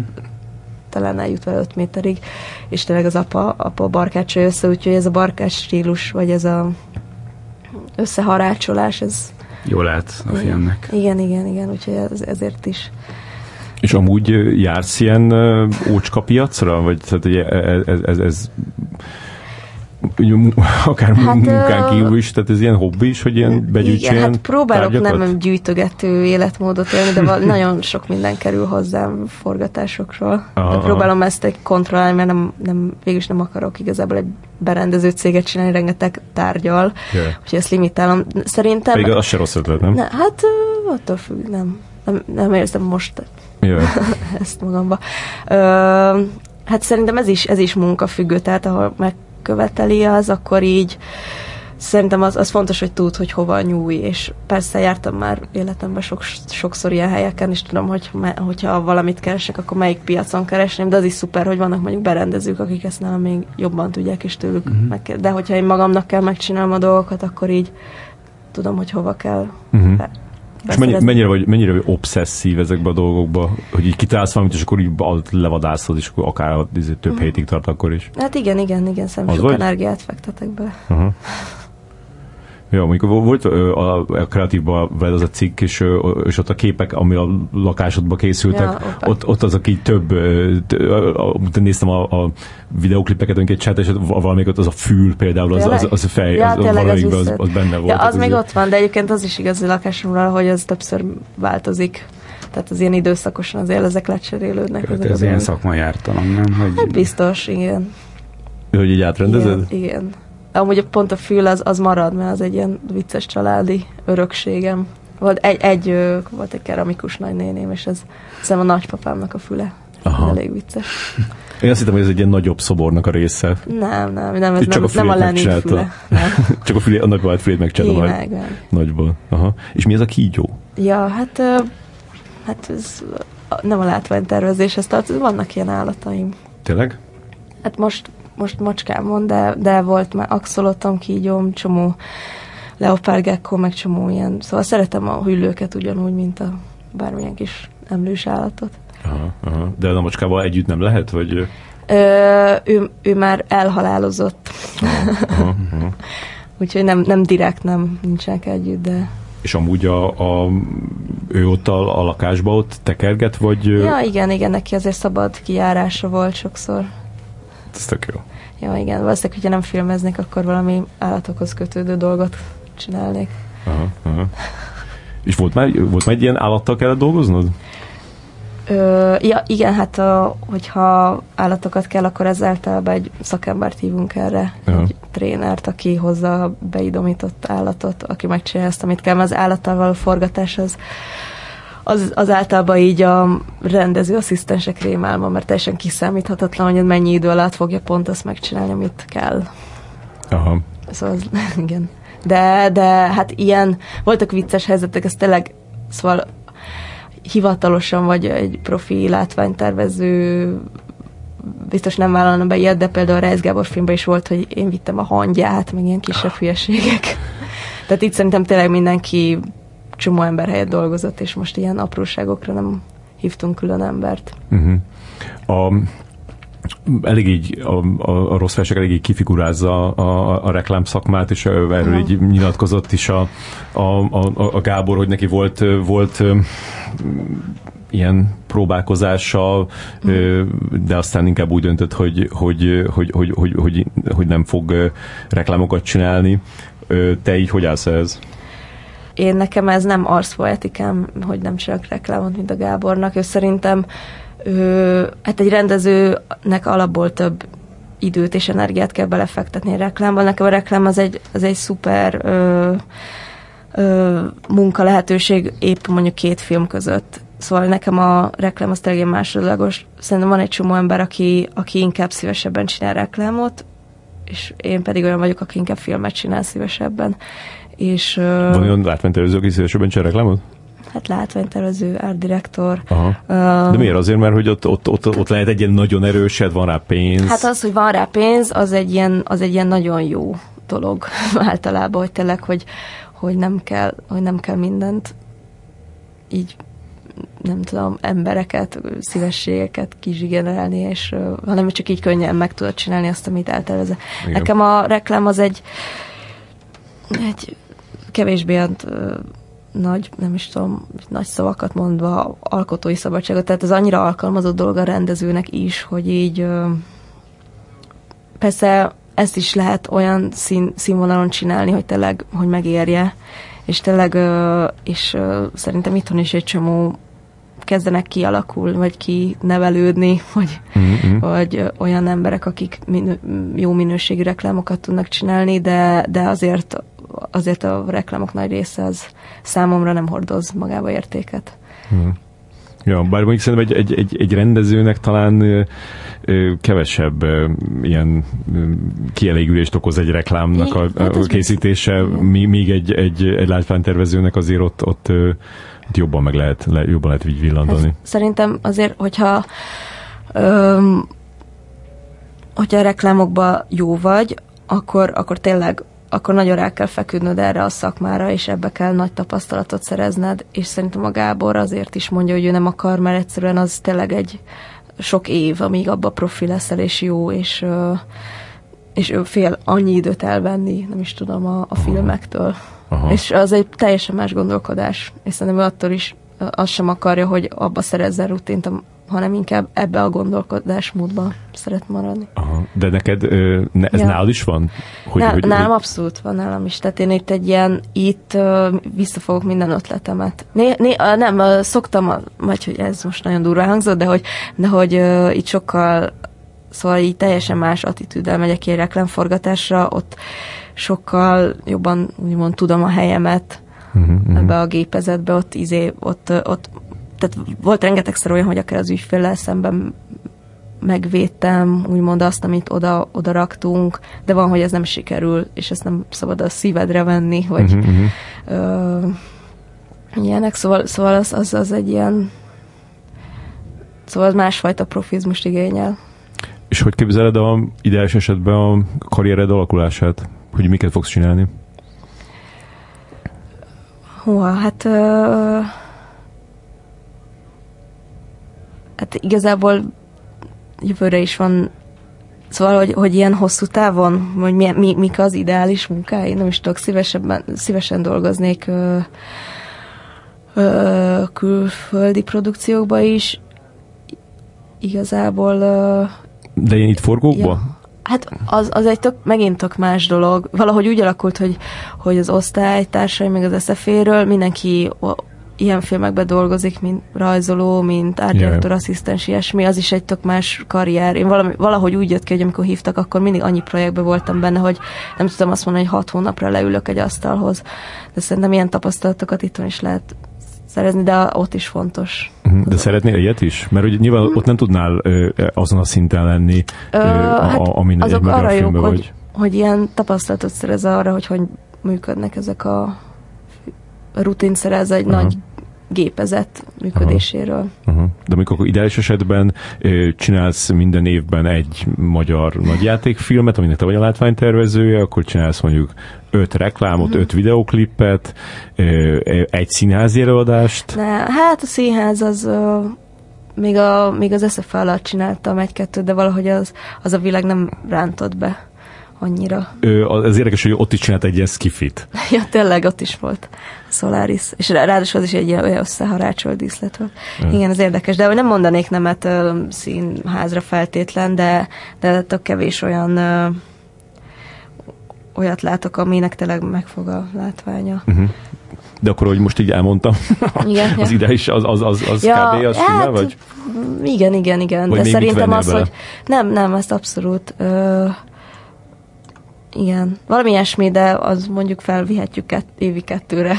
Talán eljut vele 5 méterig, és tényleg az apa, apa barkácsolja össze, úgyhogy ez a barkács stílus, vagy ez a összeharácsolás, ez Jól állt a filmnek. Igen, igen, igen, úgyhogy ez, ezért is. És amúgy jársz ilyen ócska piacra? Vagy tehát, ez, ez, ez akár hát, munkán kívül is, tehát ez ilyen hobbi is, hogy ilyen begyűjts igen, hát próbálok tárgyakat? nem gyűjtögető életmódot élni, de nagyon sok minden kerül hozzám forgatásokról. Aha, próbálom ezt egy kontrollálni, mert nem, nem, végülis nem akarok igazából egy berendező céget csinálni, rengeteg tárgyal, yeah. úgyhogy ezt limitálom. Szerintem... Pedig az se rossz ötlet, nem? Ne, hát attól függ, nem. Nem, nem érzem most yeah. ezt magamba. Ö, hát szerintem ez is, ez is munkafüggő, tehát ahol meg követeli az, akkor így szerintem az, az fontos, hogy tud, hogy hova nyúj, és persze jártam már életemben sok, sokszor ilyen helyeken, és tudom, hogy me, hogyha valamit keresek, akkor melyik piacon keresném, de az is szuper, hogy vannak mondjuk berendezők, akik ezt nem még jobban tudják, és tőlük uh-huh. meg De hogyha én magamnak kell megcsinálnom a dolgokat, akkor így tudom, hogy hova kell uh-huh. És mennyi, mennyire, vagy, mennyire vagy obszesszív ezekbe a dolgokba, hogy így kitálsz valamit, és akkor így levadászod, és akkor akár több mm. hétig tart akkor is? Hát igen, igen, igen, szerintem sok vagy? energiát fektetek be. Uh-huh. Ja, mondjuk volt a, a kreatívban veled az a cikk, és, és ott a képek, ami a lakásodba készültek, ja, ott, ott azok így több, néztem a, a videoklipeket, egy csinálta, és valamelyik ott az a fül például, az, az, az a fej, ja, az, az, az, az, az benne volt. Ja, az, az még ott van, de egyébként az is igaz a lakásomra, hogy az többször változik. Tehát az ilyen időszakosan azért ezek lecserélődnek. Hát ez ilyen szakmai ártalom, nem? Hogy... Hát biztos, igen. Hogy így átrendezed? Igen, igen. Amúgy pont a fül az, az marad, mert az egy ilyen vicces családi örökségem. Volt egy, egy volt egy keramikus nagynéném, és ez szerintem a nagypapámnak a füle. Aha. Elég vicces. Én azt hittem, hogy ez egy ilyen nagyobb szobornak a része. Nem, nem, nem, ez csak nem, a, nem a Lenin füle. Nem. csak a, fülé, a nagybált fülét megcsinálta majd. Nagyból. Aha. És mi ez a kígyó? Ja, hát, hát ez nem a látványtervezéshez tartozik, vannak ilyen állataim. Tényleg? Hát most most macskámon, de, de volt már axolotom, kígyóm, csomó leopárgekko, meg csomó ilyen. Szóval szeretem a hüllőket ugyanúgy, mint a bármilyen kis emlős állatot. Aha, aha. De a macskával együtt nem lehet, vagy... Ö, ő, ő már elhalálozott. Aha, aha, aha. Úgyhogy nem, nem direkt nem nincsenek együtt, de... És amúgy a, a, ő ott a, a lakásba ott tekerget, vagy... Ja, igen, igen, neki azért szabad kijárása volt sokszor ez tök jó. Ja, igen, valószínűleg, hogyha nem filmeznék, akkor valami állatokhoz kötődő dolgot csinálnék. Aha, aha. És volt már, volt már egy ilyen állattal kellett dolgoznod? Ö, ja, igen, hát a, hogyha állatokat kell, akkor ez általában egy szakembert hívunk erre, Aha. egy trénert, aki hozza a beidomított állatot, aki megcsinálja ezt, amit kell, mert az állattal való forgatás az az, az általában így a rendező asszisztensek rémálma, mert teljesen kiszámíthatatlan, hogy mennyi idő alatt fogja pont azt megcsinálni, amit kell. Aha. Szóval az, igen. De, de hát ilyen, voltak vicces helyzetek, ez tényleg, szóval hivatalosan vagy egy profi látványtervező biztos nem vállalna be ilyet, de például a Reis Gábor filmben is volt, hogy én vittem a hangját, meg ilyen kisebb hülyeségek. Tehát itt szerintem tényleg mindenki csomó ember helyett dolgozott, és most ilyen apróságokra nem hívtunk külön embert. Uh-huh. A, elég így, a, a, a rossz versek elég így kifigurázza a, a, a reklám szakmát, és erről uh-huh. így nyilatkozott is a, a, a, a Gábor, hogy neki volt, volt ilyen próbálkozása, uh-huh. de aztán inkább úgy döntött, hogy, hogy, hogy, hogy, hogy, hogy, hogy nem fog reklámokat csinálni. Te így hogy állsz ez? Én nekem ez nem arszpoetikám, hogy nem csak reklámot, mint a Gábornak. Ő szerintem ő, hát egy rendezőnek alapból több időt és energiát kell belefektetni a reklámba. Nekem a reklám az egy, az egy szuper ö, ö, munka lehetőség épp mondjuk két film között. Szóval nekem a reklám az tényleg másodlagos. Szerintem van egy csomó ember, aki, aki inkább szívesebben csinál reklámot, és én pedig olyan vagyok, aki inkább filmet csinál szívesebben. És, Van olyan látványtervező, aki szívesebben csinál reklámot? hát látványtervező. Aha. Uh, De miért? Azért, mert hogy ott, ott, ott, ott lehet egy ilyen nagyon erősed, van rá pénz. Hát az, hogy van rá pénz, az egy ilyen, az egy ilyen nagyon jó dolog általában, hogy tényleg, hogy, hogy, nem kell, hogy nem kell mindent így nem tudom, embereket, szívességeket kizsigerelni, és hanem csak így könnyen meg tudod csinálni azt, amit eltervezze. Nekem a reklám az egy, egy kevésbé uh, nagy, nem is tudom, nagy szavakat mondva, alkotói szabadságot, tehát ez annyira alkalmazott dolog a rendezőnek is, hogy így persze ezt is lehet olyan szín, színvonalon csinálni, hogy tényleg, hogy megérje, és tényleg, és szerintem itthon is egy csomó kezdenek kialakul, vagy kinevelődni, vagy, mm-hmm. vagy olyan emberek, akik minő, jó minőségű reklámokat tudnak csinálni, de, de azért, azért a reklámok nagy része az számomra nem hordoz magába értéket. Mm. Ja, bár mondjuk szerintem egy, egy, egy, egy rendezőnek talán ö, ö, kevesebb ö, ilyen ö, kielégülést okoz egy reklámnak a, hát a készítése, míg egy, egy, egy látványtervezőnek azért ott, ott, ö, ott jobban meg lehet, le, jobban lehet így villandani. Hát, szerintem azért, hogyha ö, hogyha a reklámokban jó vagy, akkor, akkor tényleg akkor nagyon rá kell feküdnöd erre a szakmára, és ebbe kell nagy tapasztalatot szerezned, és szerintem a Gábor azért is mondja, hogy ő nem akar, mert egyszerűen az tényleg egy sok év, amíg abba profi leszel, és jó, és, és ő fél annyi időt elvenni, nem is tudom, a, a filmektől. Aha. És az egy teljesen más gondolkodás, és szerintem attól is azt sem akarja, hogy abba szerezzen rutint hanem inkább ebbe a gondolkodásmódba szeret maradni. Aha. De neked ne, ez ja. nálad is van? Hogy, ne, hogy, nálam hogy... abszolút van nálam is. Tehát én itt egy ilyen, itt uh, visszafogok minden ötletemet. Né, né, nem, uh, szoktam, vagy hogy ez most nagyon durva hangzott, de hogy, de hogy uh, itt sokkal, szóval így teljesen más attitűddel megyek ki reklámforgatásra, ott sokkal jobban úgymond tudom a helyemet, uh-huh, ebbe a gépezetbe, ott, izé, ott, ott tehát volt rengetegszer olyan, hogy akár az ügyféllel szemben megvédtem, úgymond azt, amit oda, oda raktunk, de van, hogy ez nem sikerül, és ezt nem szabad a szívedre venni, hogy uh-huh, uh-huh. Ö, ilyenek, szóval, szóval az, az, az egy ilyen szóval az másfajta profizmust igényel. És hogy képzeled a ideális esetben a karriered alakulását? Hogy miket fogsz csinálni? Húha, hát ö, hát igazából jövőre is van Szóval, hogy, hogy ilyen hosszú távon, hogy mi, mi, mik az ideális munkái, nem is tudok, szívesebben, szívesen dolgoznék ö, ö, külföldi produkciókba is. Igazából... Ö, De én itt forgókba? Ja, hát az, az egy tök, megint tök más dolog. Valahogy úgy alakult, hogy, hogy az osztálytársai, meg az SZF-ről mindenki ilyen filmekben dolgozik, mint rajzoló, mint árdirektor, asszisztens, ilyesmi, az is egy tök más karrier. Én valami, valahogy úgy jött ki, hogy amikor hívtak, akkor mindig annyi projektben voltam benne, hogy nem tudom azt mondani, hogy hat hónapra leülök egy asztalhoz. De szerintem ilyen tapasztalatokat itt is lehet szerezni, de ott is fontos. Mhm, de szeretnél ilyet is? Mert ugye nyilván ott nem tudnál ö, azon a szinten lenni, ö, a, hát a, amin azok arra jók, vagy. Hogy, hogy ilyen tapasztalatot szerez arra, hogy hogy működnek ezek a rutin szerez egy uh-huh. nagy gépezet működéséről. Uh-huh. Uh-huh. De amikor ideális esetben ö, csinálsz minden évben egy magyar nagyjátékfilmet, aminek te vagy a látványtervezője, akkor csinálsz mondjuk öt reklámot, uh-huh. öt videoklippet, ö, egy színházi előadást. Ne, hát a színház az ö, még, a, még az SZF alatt csináltam egy-kettőt, de valahogy az, az a világ nem rántott be annyira. Ő, az érdekes, hogy ott is csinált egy ilyen skifit. ja, tényleg ott is volt Solaris. És ráadásul az is egy olyan összeharácsolt díszlet volt. Ja. Igen, az érdekes. De nem mondanék nemet ö, színházra feltétlen, de, de tök kevés olyan ö, olyat látok, aminek tényleg megfog a látványa. Uh-huh. De akkor, hogy most így elmondtam, igen, az ja. ide is, az, az, az, az ja, kb. az hát, vagy? Igen, igen, igen. Vagy de szerintem az, bele? hogy nem, nem, ezt abszolút ö, igen, valami ilyesmi, de az mondjuk felvihetjük kett, évi kettőre.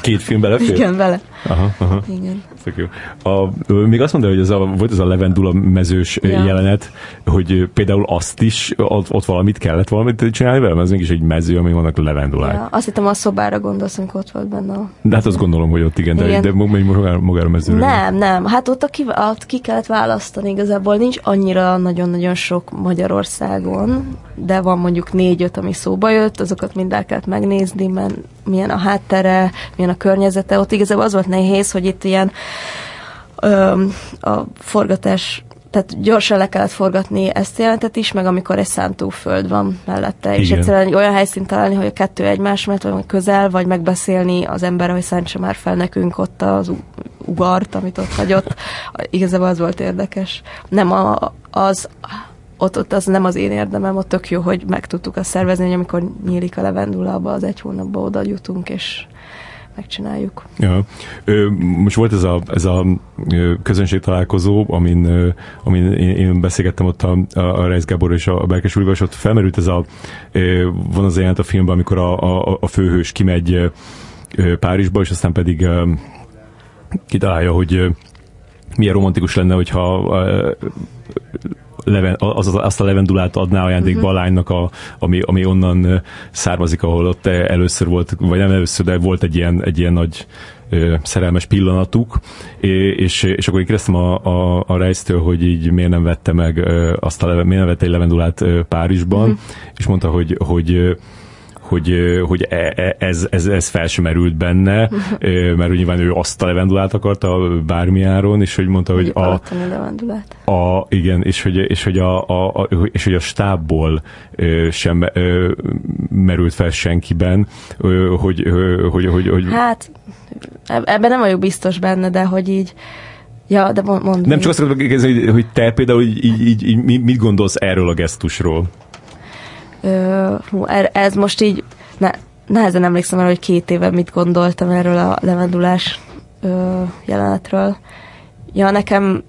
Két film belefér? Igen, bele. Aha, aha. Igen. Tök jó. A, még azt mondta, hogy ez a, volt ez a Levendula mezős Ja. jelenet, hogy például azt is, ott, ott valamit kellett valamit csinálni vele, mert ez mégis egy mező, ami vannak levendulák. Ja, azt hittem a szobára gondolsz, amikor ott volt benne a... De hát azt gondolom, hogy ott igen, de, Igen. de magára, magára mezőre. Nem, nem. Hát ott, a ki, ott ki kellett választani. Igazából nincs annyira nagyon-nagyon sok Magyarországon, de van mondjuk négy-öt, ami szóba jött, azokat mind el kellett megnézni, mert milyen a háttere, milyen a környezete. Ott igazából az volt nehéz, hogy itt ilyen ö, a forgatás tehát gyorsan le kellett forgatni ezt a jelentet is, meg amikor egy szántóföld van mellette, és Igen. egyszerűen egy olyan helyszínt találni, hogy a kettő egymás mellett van közel, vagy megbeszélni az ember, hogy szántsa már fel nekünk ott az ugart, amit ott hagyott. Igazából az volt érdekes. Nem a, az ott, ott az nem az én érdemem, ott tök jó, hogy meg tudtuk azt szervezni, hogy amikor nyílik a levendula, abba az egy hónapba oda jutunk, és megcsináljuk. Ja. Most volt ez a, ez a közönség találkozó, amin, amin én, én beszélgettem ott a, a, Reis Gábor és a Berkes Úrval, és ott felmerült ez a, van az jelent a filmben, amikor a, a, a főhős kimegy Párizsba, és aztán pedig kitalálja, hogy milyen romantikus lenne, hogyha leven, az, az, azt a levendulát adná ajándékba a lánynak, a, ami, ami onnan származik, ahol ott először volt, vagy nem először, de volt egy ilyen, egy ilyen nagy ö, szerelmes pillanatuk, és, és akkor én kérdeztem a, a, a Reis-től, hogy így miért nem vette meg ö, azt a leve, miért nem vette egy levendulát ö, Párizsban, Mhm. és mondta, hogy, hogy hogy, hogy e- e- ez, ez, ez fel sem merült benne, mert nyilván ő azt a levendulát akarta bármi áron, és hogy mondta, hogy a, levendulát. a, igen, és hogy, és hogy a, a, a, és hogy a stábból sem merült fel senkiben, hogy, hogy, hogy, hogy Hát, eb- ebben nem vagyok biztos benne, de hogy így, ja, de mond, mond nem csak azt akartam kérdezni, hogy, hogy te például így, így, így, így mi- mit gondolsz erről a gesztusról? Hú, er- ez most így, ne, nehezen emlékszem el, hogy két éve mit gondoltam erről a levendulás ö, jelenetről. Ja, nekem,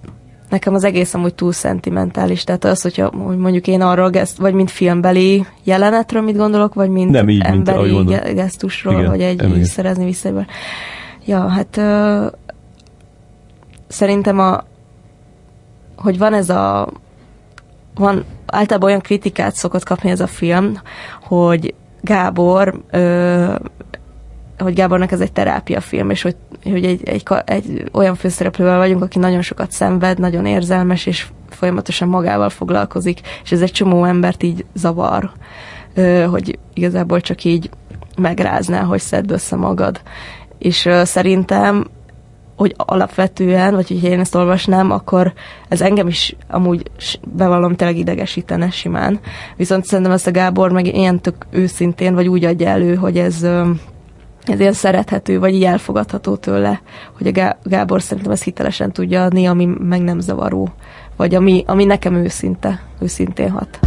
nekem az egész amúgy túl szentimentális, tehát az, hogyha hogy mondjuk én arról, geszt, vagy mint filmbeli jelenetről mit gondolok, vagy mint Nem így, mint emberi mondod. ge- gesztusról, Igen, vagy egy így szerezni vissza. Ja, hát ö, szerintem a hogy van ez a van általában olyan kritikát szokott kapni ez a film, hogy Gábor ö, hogy Gábornak ez egy terápiafilm, és hogy, hogy egy, egy, egy olyan főszereplővel vagyunk, aki nagyon sokat szenved, nagyon érzelmes, és folyamatosan magával foglalkozik, és ez egy csomó embert így zavar, ö, hogy igazából csak így megrázná, hogy szedd össze magad. És ö, szerintem hogy alapvetően, vagy hogyha én ezt olvasnám, akkor ez engem is amúgy bevallom tényleg idegesítene simán. Viszont szerintem ezt a Gábor meg ilyen tök őszintén, vagy úgy adja elő, hogy ez, ez ilyen szerethető, vagy így elfogadható tőle, hogy a Gá- Gábor szerintem ezt hitelesen tudja adni, ami meg nem zavaró, vagy ami, ami nekem őszinte, őszintén hat.